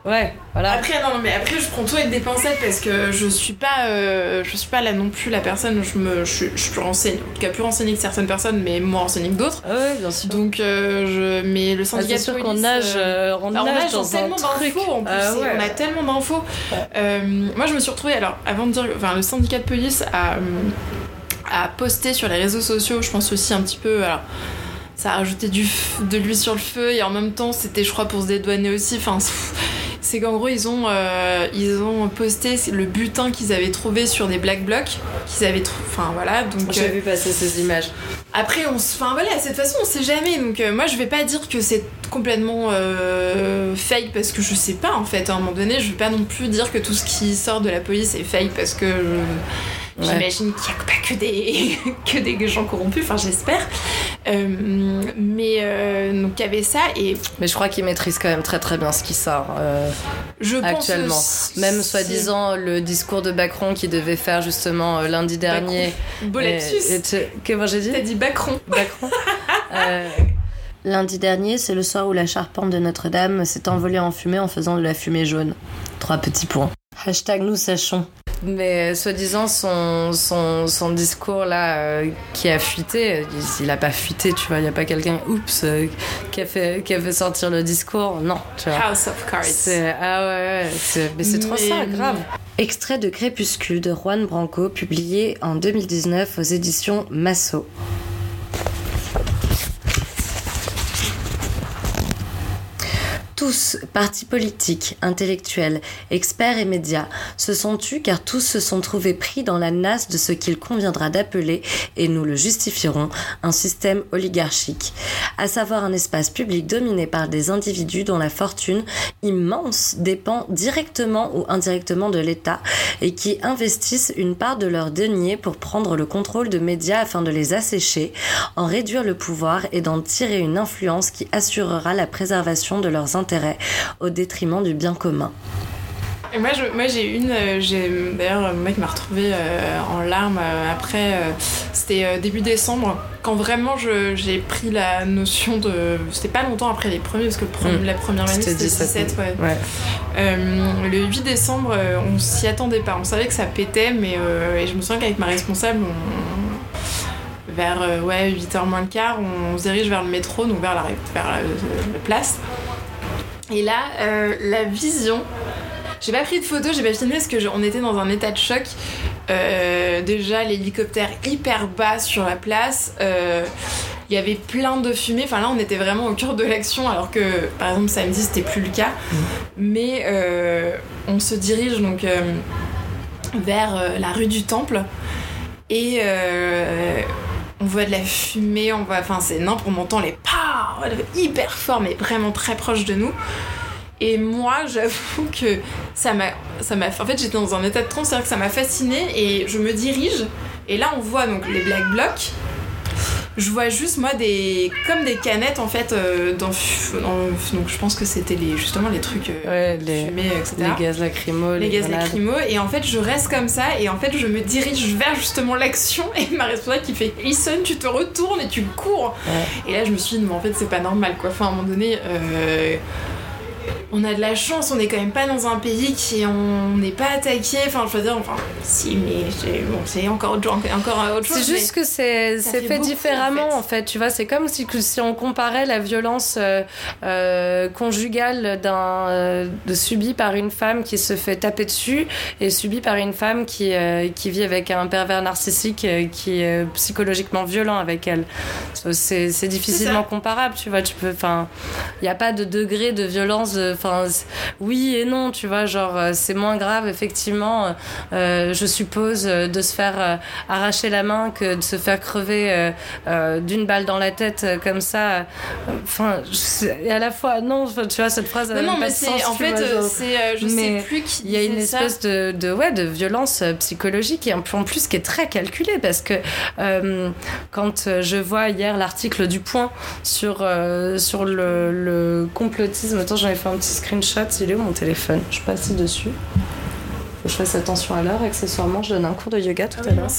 Ouais, voilà. Après, non, mais après, je prends tout avec des pincettes parce que je suis pas, euh, je suis pas là non plus la personne. Je me, je, suis- je suis renseignée, en tout cas plus renseignée que certaines personnes, mais moins renseignée que d'autres. Ouais, bien sûr. Donc, euh, je, mais le Ah, syndicat c'est sûr de qu'on police, nage, euh, euh, on nage nage dans tellement d'infos en plus. Ah ouais. On a tellement d'infos. Moi, je me suis retrouvée. Alors, avant de dire, enfin, le syndicat de police a, a posté sur les réseaux sociaux. Je pense aussi un petit peu. Alors, ça a rajouté du de l'huile sur le feu et en même temps, c'était, je crois, pour se dédouaner aussi. Enfin, c'est qu'en gros, ils ont, euh, ils ont posté le butin qu'ils avaient trouvé sur des black blocs. Qu'ils avaient trouvé. Enfin, voilà. Donc, J'ai euh, vu passer ces images. après, on se. Enfin voilà, de cette façon, on sait jamais. Donc, euh, moi, je vais pas dire que c'est complètement euh, fake parce que je sais pas en fait. À un moment donné, je vais pas non plus dire que tout ce qui sort de la police est fake parce que je- Ouais. j'imagine qu'il y a pas que des, que des gens corrompus, enfin, j'espère. Euh, mais euh, donc, il y avait ça et Mais je crois qu'ils maîtrisent quand même très très bien ce qui sort euh, je pense actuellement. aussi- Même soi-disant le discours de Macron qui devait faire justement lundi dernier. Tu- Comment j'ai dit T'as dit Bacron. Macron. Euh, Lundi dernier, c'est le soir où la charpente de Notre-Dame s'est envolée en fumée en faisant de la fumée jaune. Trois petits points. Hashtag nous sachons. Mais soi-disant son, son, son discours là euh, qui a fuité, il, il a pas fuité, tu vois, il y a pas quelqu'un, oups, euh, qui, a fait, qui a fait sortir le discours, non, tu vois. House of Cards. Ah ouais, ouais, c'est- mais c'est trop Mais- ça, grave. Extrait de Crépuscule de Juan Branco, publié en 2019 aux éditions Masso. Tous, partis politiques, intellectuels, experts et médias, se sont tus car tous se sont trouvés pris dans la nasse de ce qu'il conviendra d'appeler, et nous le justifierons, un système oligarchique, à savoir un espace public dominé par des individus dont la fortune immense dépend directement ou indirectement de l'État et qui investissent une part de leurs deniers pour prendre le contrôle de médias afin de les assécher, en réduire le pouvoir et d'en tirer une influence qui assurera la préservation de leurs intérêts au détriment du bien commun. Et moi, je- moi, j'ai une. euh, D'ailleurs, un mec m'a retrouvée euh, en larmes euh, après. C'était début décembre, quand vraiment j'ai pris la notion de. C'était pas longtemps après les premiers, parce que le Mm. la première année C'était c'était 17, 17, ouais. Ouais. Le 8 décembre, on s'y attendait pas. On savait que ça pétait, mais et je me souviens qu'avec ma responsable, on- vers ouais, 8h moins le quart, on, se dirige vers le métro, donc vers la, vers la, la place. Et là, euh, la vision. J'ai pas pris de photos, j'ai pas filmé parce que je- on était dans un état de choc. Euh, déjà, l'hélicoptère hyper bas sur la place. euh, il y avait plein de fumée. Enfin là, on était vraiment au cœur de l'action, alors que par exemple samedi, c'était plus le cas. Mais euh, on se dirige donc euh, vers euh, la rue du Temple et euh, on voit de la fumée. On voit, enfin c'est n'importe, on entend les pas hyper fort, mais vraiment très proche de nous. Et moi, j'avoue que ça m'a, ça m'a, en fait, j'étais dans un état de transe, c'est-à-dire que ça m'a fascinée et je me dirige. Et là, on voit donc les black blocs. Je vois juste moi des, comme des canettes en fait euh, dans, dans- donc je pense que c'était les justement les trucs euh, Ouais, les, fumés, etc. les gaz lacrymaux, les gaz grenades. lacrymaux et en fait je reste comme ça et en fait je me dirige vers justement l'action et ma responsable qui fait listen tu te retournes et tu cours et là je me suis dit mais en fait c'est pas normal quoi enfin à un moment donné euh, on a de la chance on est quand même pas dans un pays qui on n'est pas attaqué enfin je veux dire enfin si mais c'est bon c'est encore autre- encore autre chose C'est juste que c'est fait différemment en en fait. Tu vois, c'est comme si, si on comparait la violence euh, euh, conjugale d'un euh, subie par une femme qui se fait taper dessus et subie par une femme qui euh, qui vit avec un pervers narcissique qui est psychologiquement violent avec elle. C'est c'est difficilement comparable. Tu vois, tu peux. Enfin, il n'y a pas de degré de violence. Euh, Enfin, oui et non. Tu vois, genre euh, c'est moins grave effectivement. euh, je suppose de se faire euh, arracher la main que de se faire crever euh, d'une balle dans la tête comme ça. Enfin, et à la fois, non, tu vois, cette phrase, elle non mais c'est en fait c'est je Mais sais plus qui Il y a une ça. espèce de, de, ouais, de violence psychologique et en plus- qui est très calculée parce que quand je vois hier l'article du Point sur, sur le, le complotisme, attends, j'en ai fait un petit screenshot, il est où mon téléphone? Je passe dessus. Faut que je fasse attention à l'heure, accessoirement, je donne un cours de yoga tout Ah à l'heure.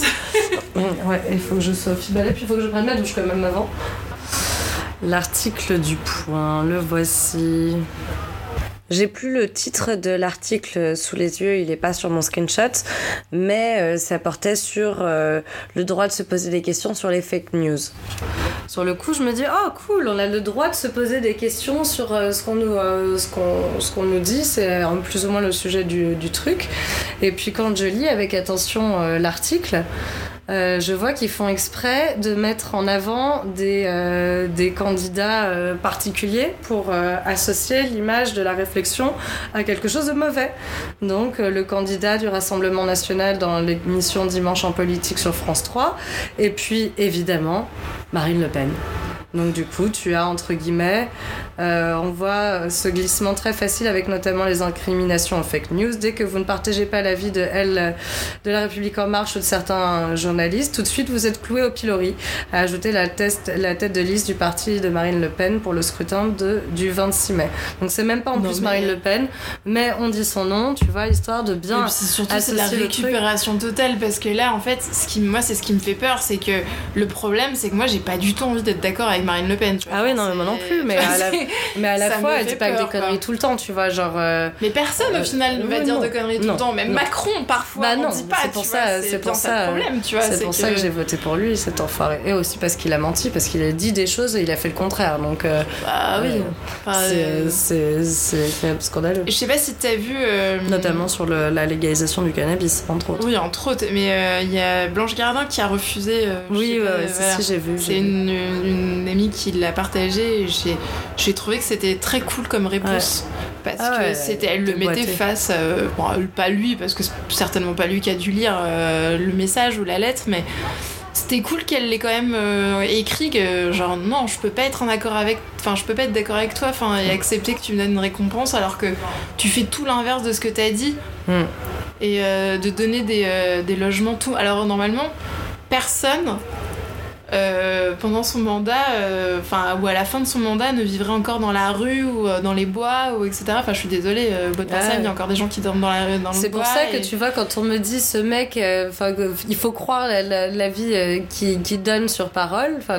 Mm, Ouais, il faut que je sois fibalée, puis il faut que je prenne ma douche quand même avant. L'article du point, le voici. J'ai plus le titre de l'article sous les yeux, il est pas sur mon screenshot, mais euh, ça portait sur euh, le droit de se poser des questions sur les fake news. Sur le coup, je me dis, oh cool, on a le droit de se poser des questions sur euh, ce qu'on nous, ce qu'on, ce nous dit, c'est plus ou moins le sujet du, du truc. Et puis quand je lis avec attention l'article, euh, je vois qu'ils font exprès de mettre en avant des, euh, des candidats euh, particuliers pour associer l'image de la réflexion à quelque chose de mauvais. Donc le candidat du Rassemblement national dans l'émission Dimanche en politique sur France 3, et puis évidemment Marine Le Pen. Donc du coup, tu as entre guillemets, euh, on voit ce glissement très facile avec notamment les incriminations en fake news. Dès que vous ne partagez pas l'avis de elle, de la République en marche ou de certains journalistes, tout de suite vous êtes cloué au pilori à ajouter la, test- la tête de liste du parti de Marine Le Pen pour le scrutin de, du 26 mai. Donc c'est même pas en Non, plus mais- Marine Le Pen, mais on dit son nom, tu vois, histoire de bien Et puis c'est surtout c'est la récupération totale parce que là en fait ce qui moi c'est ce qui me fait peur c'est que le problème c'est que moi j'ai pas du tout envie d'être d'accord avec Marine Le Pen. Tu vois. Ah oui, non, mais moi non plus, mais à la, mais à la fois, elle dit pas que des conneries quoi. tout le temps, tu vois, genre. euh, Mais personne Euh, au final ne va dire de conneries tout le temps. Même non. Macron parfois Bah on non, dit pas. c'est pour tu ça, c'est pour ça ça. le problème, tu vois. C'est pour ça que j'ai voté pour lui, cet enfoiré. Et aussi parce qu'il a menti, parce qu'il a dit des choses et il a fait le contraire. Donc, euh, Bah oui. euh, c'est- euh, c'est c'est scandaleux. Je sais pas si t'as vu. euh, Notamment sur le- la légalisation du cannabis, entre autres. Oui, entre autres. Mais euh, il y a Blanche Gardin qui a refusé. euh, Oui, ouais, si, j'ai vu. C'est une, amie qui l'a partagé j'ai, j'ai trouvé que c'était très cool comme réponse. Parce Ah que c'était, elle le mettait face, euh, bon, pas lui, parce que c'est certainement pas lui qui a dû lire euh, le message ou la lettre, mais c'était cool qu'elle l'ait quand même euh, écrit que genre non, je peux pas être en accord avec, enfin je peux pas être d'accord avec toi, enfin et accepter que tu me donnes une récompense alors que tu fais tout l'inverse de ce que t'as dit Hmm. et euh, de donner des, euh, des logements tout. Alors normalement, personne euh, pendant son mandat, euh, enfin ou à la fin de son mandat, ne vivrait encore dans la rue ou euh, dans les bois ou etc. Enfin, je suis désolée, euh, bonne personne, il y a encore des gens qui dorment dans la dans le C'est pour bois ça et- que tu vois, quand on me dit ce mec, enfin, il faut croire la, la- la vie euh, qui, qui donne sur parole, enfin,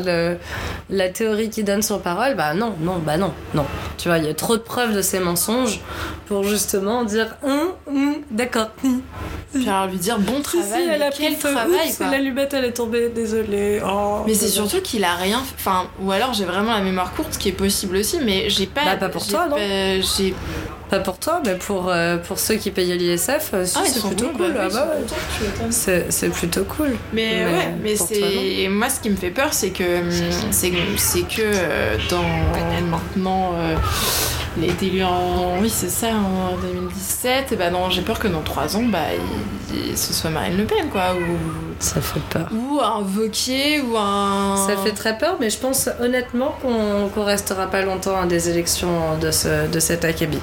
la théorie qui donne sur parole, bah non, non, bah non, non. Tu vois, il y a trop de preuves de ces mensonges pour justement dire, hum, hum, d'accord. hum. Puis alors lui dire bon Si, si, travail, elle mais a pris quel le feu. travail quoi. l'allumette, elle est tombée, désolée. Oh, Mais c'est désolée. surtout qu'il a rien. fait- Enfin, ou alors j'ai vraiment la mémoire courte, ce qui est possible aussi, mais j'ai pas. Bah, pas pour toi, non pas- J'ai. Pas pour toi, mais pour, euh, pour ceux qui payaient l'ISF, euh, Ah, c'est plutôt cool. bah ah bah. C'est plutôt cool. Mais, Mais ouais, mais c'est moi ce qui me fait peur, c'est que hum, c'est c'est que euh, dans maintenant euh, il a été élu en oui c'est ça en 2017 et bah non j'ai peur que dans 3 ans bah il- ce soit Marine Le Pen quoi ou Ça fait peur. ou un Vauquier ou un Ça fait très peur, mais je pense honnêtement qu'on qu'on restera pas longtemps à des élections de, ce, de cet acabit.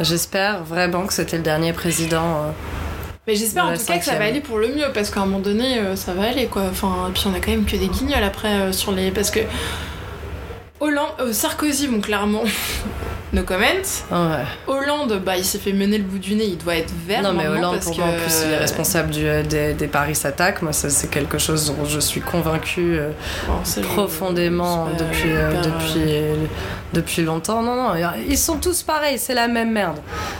J'espère vraiment que c'était le dernier président. euh, Mais j'espère en tout cas que ça va aller pour le mieux parce qu'à un moment donné euh, ça va aller quoi. Enfin, et puis on a quand même que des guignols après euh, sur les. Parce que Hollande, euh, Sarkozy, bon clairement, no comment. Ouais. Hollande, bah il s'est fait mener le bout du nez, il doit être vert. Non, mais maintenant, Hollande, parce pour que... moi, en plus, il est responsable du, euh, des, des paris s'attaquent. Moi, ça, c'est quelque chose dont je suis convaincue euh, Bon, je- profondément depuis, euh, hyper, depuis, euh, depuis longtemps. Non, non, ils sont tous pareils, c'est la même merde.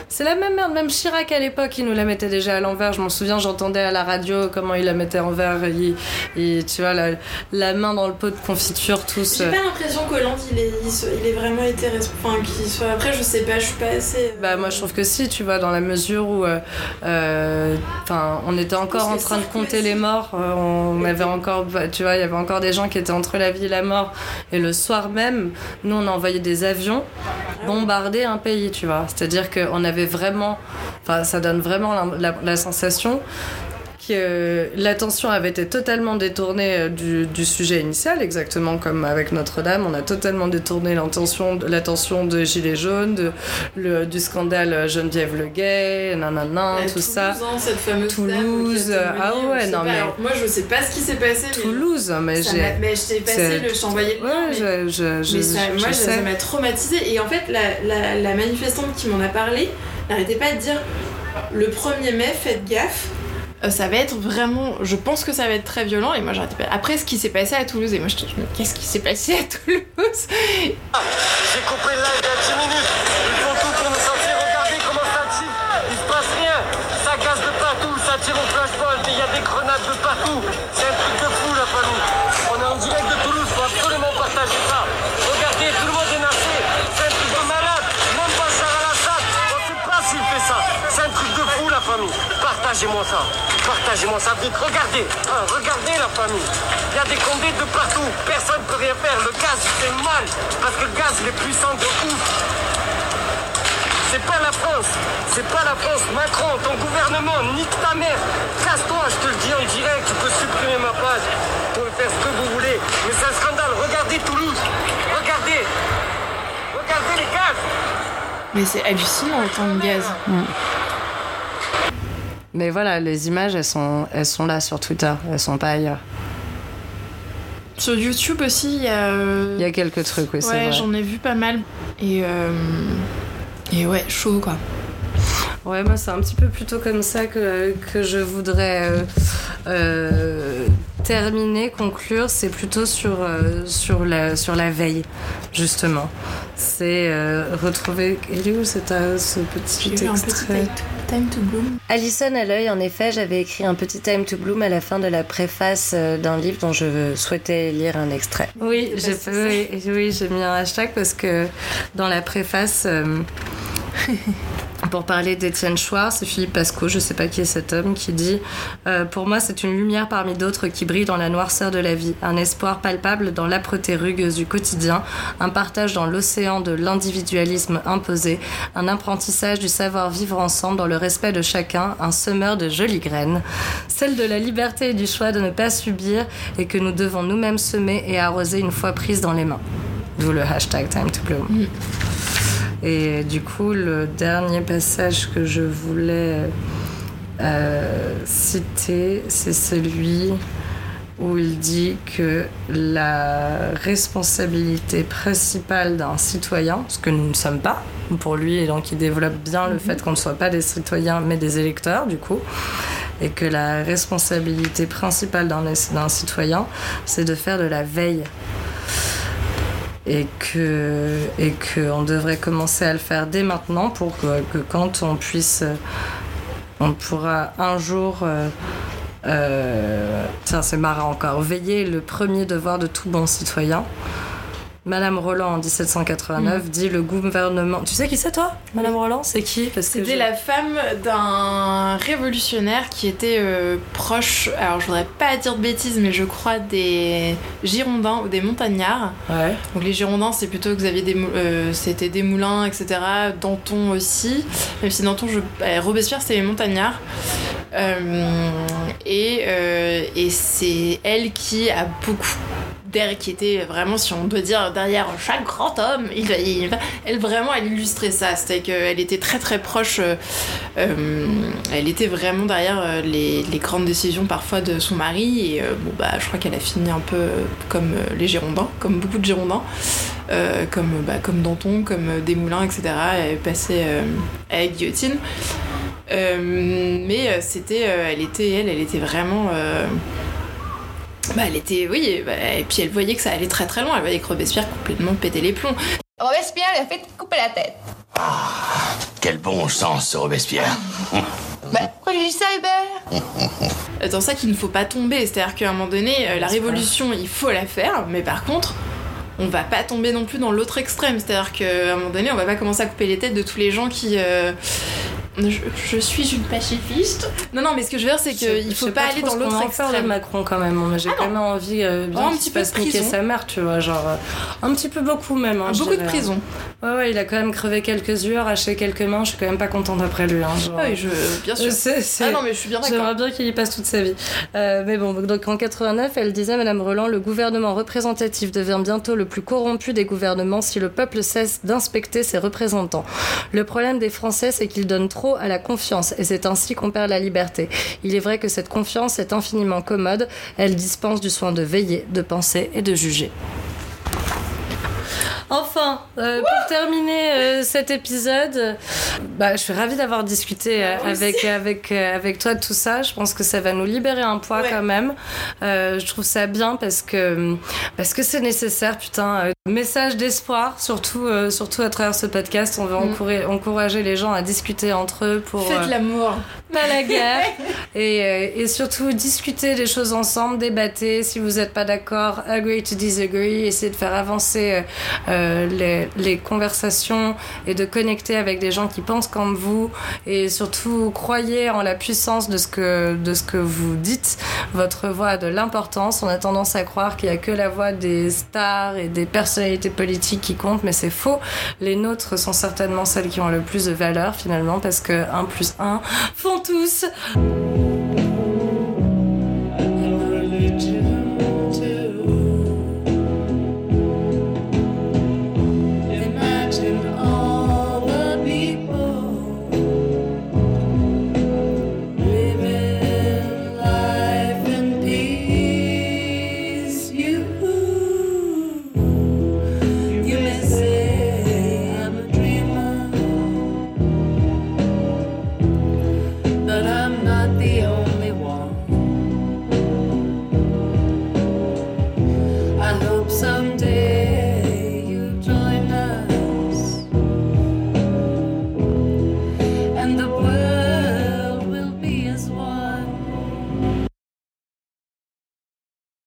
C'est la même merde. Même Chirac, à l'époque, il nous la mettait déjà à l'envers. Je m'en souviens, j'entendais à la radio comment il la mettait envers. Il, il- tu vois, la, la main dans le pot de confiture, tous. J'ai euh, pas l'impression qu'Hollande il est, il, se- il est vraiment été responsable. Enfin, qu'il Après, je sais pas, je suis pas assez. Bah moi je trouve que si, tu vois, dans la mesure où, euh, euh, on était encore en train de compter les morts, euh, on avait encore, bah, tu vois, il y avait encore des gens qui étaient entre la vie et la mort, et le soir même, nous on a envoyé des avions bombarder un pays, tu vois, c'est-à-dire qu'on avait vraiment, enfin ça donne vraiment la, la- la sensation que l'attention avait été totalement détournée euh, du, du sujet initial, exactement comme avec Notre-Dame. On a totalement détourné l'attention de Gilets jaunes, de, le, du scandale Geneviève Le Gay, nanana, tout Toulouse, ça. hein, cette fameuse Toulouse, été ah ouais, non, mais- Alors, moi, je sais pas ce qui s'est passé. mais- Toulouse, mais j'ai. m'a- mais je t'ai passé le. Lien, Ouais, mais- je, je, Mais ça, je moi, ça- m'a traumatisée. Et en fait, la, la, la manifestante qui m'en a parlé n'arrêtait pas de dire le 1er mai, faites gaffe. Euh, ça va être vraiment. Je pense que ça va être très violent. Et moi, j'arrêtais pas. Après, ce qui s'est passé à Toulouse, et moi, je te dis, mais qu'est-ce qui s'est passé à Toulouse J'ai coupé le live il y a 10 minutes. Ils font tout pour nous sortir. Regardez comment ça tire. Il se passe rien. Ça gaze de partout. Ça tire au flashball. Il y a des grenades de partout. C'est un truc de fou, la famille. On est en direct de Toulouse. Faut absolument partager ça. Regardez, tout le monde est nassé. C'est un truc de malade. Même pas Sarah Lassad. On sait pas s'il fait ça. C'est un truc de fou, la famille. Partagez-moi ça. Partagez-moi ça vite. Regardez. Hein, regardez, la famille. Il y a des condés de partout. Personne peut rien faire. Le gaz, fait mal. Parce que le gaz, il est puissant de ouf. C'est pas la France, c'est pas la France. Macron, ton gouvernement, nique ta mère. Casse-toi, je te le dis en direct, tu peux supprimer ma page. Vous pouvez faire ce que vous voulez. Mais c'est un scandale. Regardez Toulouse. Regardez. Regardez les gaz. Mais c'est hallucinant autant de gaz. Mais voilà, les images, elles sont, elles sont là sur Twitter, elles sont pas ailleurs. Sur YouTube aussi, il y a. Il y a quelques trucs, oui, c'est Ouais, vrai. j'en ai vu pas mal. Et. euh, Et ouais, chaud quoi. Ouais, moi c'est un petit peu plutôt comme ça que, que je voudrais euh, euh, terminer, conclure. C'est plutôt sur, euh, sur, la, sur la veille, justement. C'est euh, retrouver. Il est où c'est ta- ce petit extrait time to bloom. Alison à l'œil, en effet, j'avais écrit un petit Time to Bloom à la fin de la préface d'un livre dont je souhaitais lire un extrait. Oui, j'ai oui, oui, j'ai mis un hashtag parce que dans la préface, euh, pour parler d'Étienne c'est Philippe Pasco, je sais pas qui est cet homme, qui dit euh, Pour moi, c'est une lumière parmi d'autres qui brille dans la noirceur de la vie, un espoir palpable dans l'âpreté rugueuse du quotidien, un partage dans l'océan de l'individualisme imposé, un apprentissage du savoir vivre ensemble dans le respect de chacun, un semeur de jolies graines, celle de la liberté et du choix de ne pas subir et que nous devons nous-mêmes semer et arroser une fois prise dans les mains. D'où le hashtag Time to Bloom. Et du coup, le dernier passage que je voulais euh, citer, c'est celui où il dit que la responsabilité principale d'un citoyen, ce que nous ne sommes pas, pour lui, et donc il développe bien le fait qu'on ne soit pas des citoyens mais des électeurs, du coup, et que la responsabilité principale d'un d'un citoyen, c'est de faire de la veille et que et que on devrait commencer à le faire dès maintenant pour que, que quand on puisse euh, on pourra un jour euh, euh, tiens c'est marrant encore veiller le premier devoir de tout bon citoyen Madame Roland en 1789 dit le gouvernement. Tu sais qui c'est toi Madame Roland? C'est qui? C'était la femme d'un révolutionnaire qui était euh, proche, alors je voudrais pas dire de bêtises, mais je crois des Girondins ou des Montagnards. Ouais. Donc les Girondins, c'est plutôt Xavier Desmou- euh, c'était Desmoulins, etc. Danton aussi. Même si Danton, je... euh, Robespierre, c'était les Montagnards. Euh, et et c'est elle qui a beaucoup qui était vraiment si on doit dire derrière chaque grand homme il, elle vraiment elle illustrait ça. C'était qu'elle était très très proche euh, euh, elle était vraiment derrière euh, les, grandes décisions parfois de son mari. Et bon bah je crois qu'elle a fini un peu comme les Girondins comme beaucoup de Girondins comme bah, comme Danton comme Desmoulins etc elle est passée à la guillotine mais c'était, elle était, elle, était vraiment, bah, elle était, oui, bah, et puis elle voyait que ça allait très très loin. Elle voyait que Robespierre complètement pétait les plombs. Robespierre lui a fait couper la tête. Quel bon sens, ce Robespierre. Bah, pourquoi je dis ça, Hubert? Dans ça qu'il ne faut pas tomber, c'est-à-dire qu'à un moment donné, euh, la révolution, il faut la faire, mais par contre. On va pas tomber non plus dans l'autre extrême, c'est-à-dire qu'à un moment donné, on va pas commencer à couper les têtes de tous les gens qui. euh, Je, je suis une pacifiste. Non, non, mais ce que je veux dire, c'est qu'il faut pas, pas aller dans l'autre extrême. Macron quand même. J'ai quand même envie euh, bien Oh, un petit peu de prison. sa mère, tu vois, genre euh, un petit peu beaucoup même. hein, je Beaucoup de prison. Ouais, ouais, il a quand même crevé quelques yeux, arraché quelques mains. Je suis quand même pas contente après lui. Hein, genre. Oui, je, bien sûr. Je sais, c'est- Ah non, mais je suis bien d'accord. J'aimerais bien qu'il y passe toute sa vie. Euh, mais bon, donc en 89, elle disait, Madame Roland, le gouvernement représentatif devient bientôt le plus corrompu des gouvernements si le peuple cesse d'inspecter ses représentants. Le problème des Français, c'est qu'ils donnent trop à la confiance et c'est ainsi qu'on perd la liberté. Il est vrai que cette confiance est infiniment commode. Elle dispense du soin de veiller, de penser et de juger. Enfin, euh, pour terminer euh, cet épisode, bah, je suis ravie d'avoir discuté euh, avec, avec, avec toi de tout ça. Je pense que ça va nous libérer un poids quand même. Je trouve ça bien parce que parce que c'est nécessaire, putain. Message d'espoir, surtout, surtout à travers ce podcast. On veut Mm. encourager, les gens à discuter entre eux pour... Faites l'amour. pas la guerre. et, et surtout, discuter des choses ensemble, débattez. Si vous n'êtes pas d'accord, agree to disagree. Essayez de faire avancer euh, les, les conversations et de connecter avec des gens qui pensent comme vous. Et surtout, croyez en la puissance de ce que, de ce que vous dites. Votre voix a de l'importance. On a tendance à croire qu'il n'y a que la voix des stars et des personnalités politiques qui comptent, mais c'est faux. Les nôtres sont certainement celles qui ont le plus de valeur finalement parce que 1 plus 1 font tous.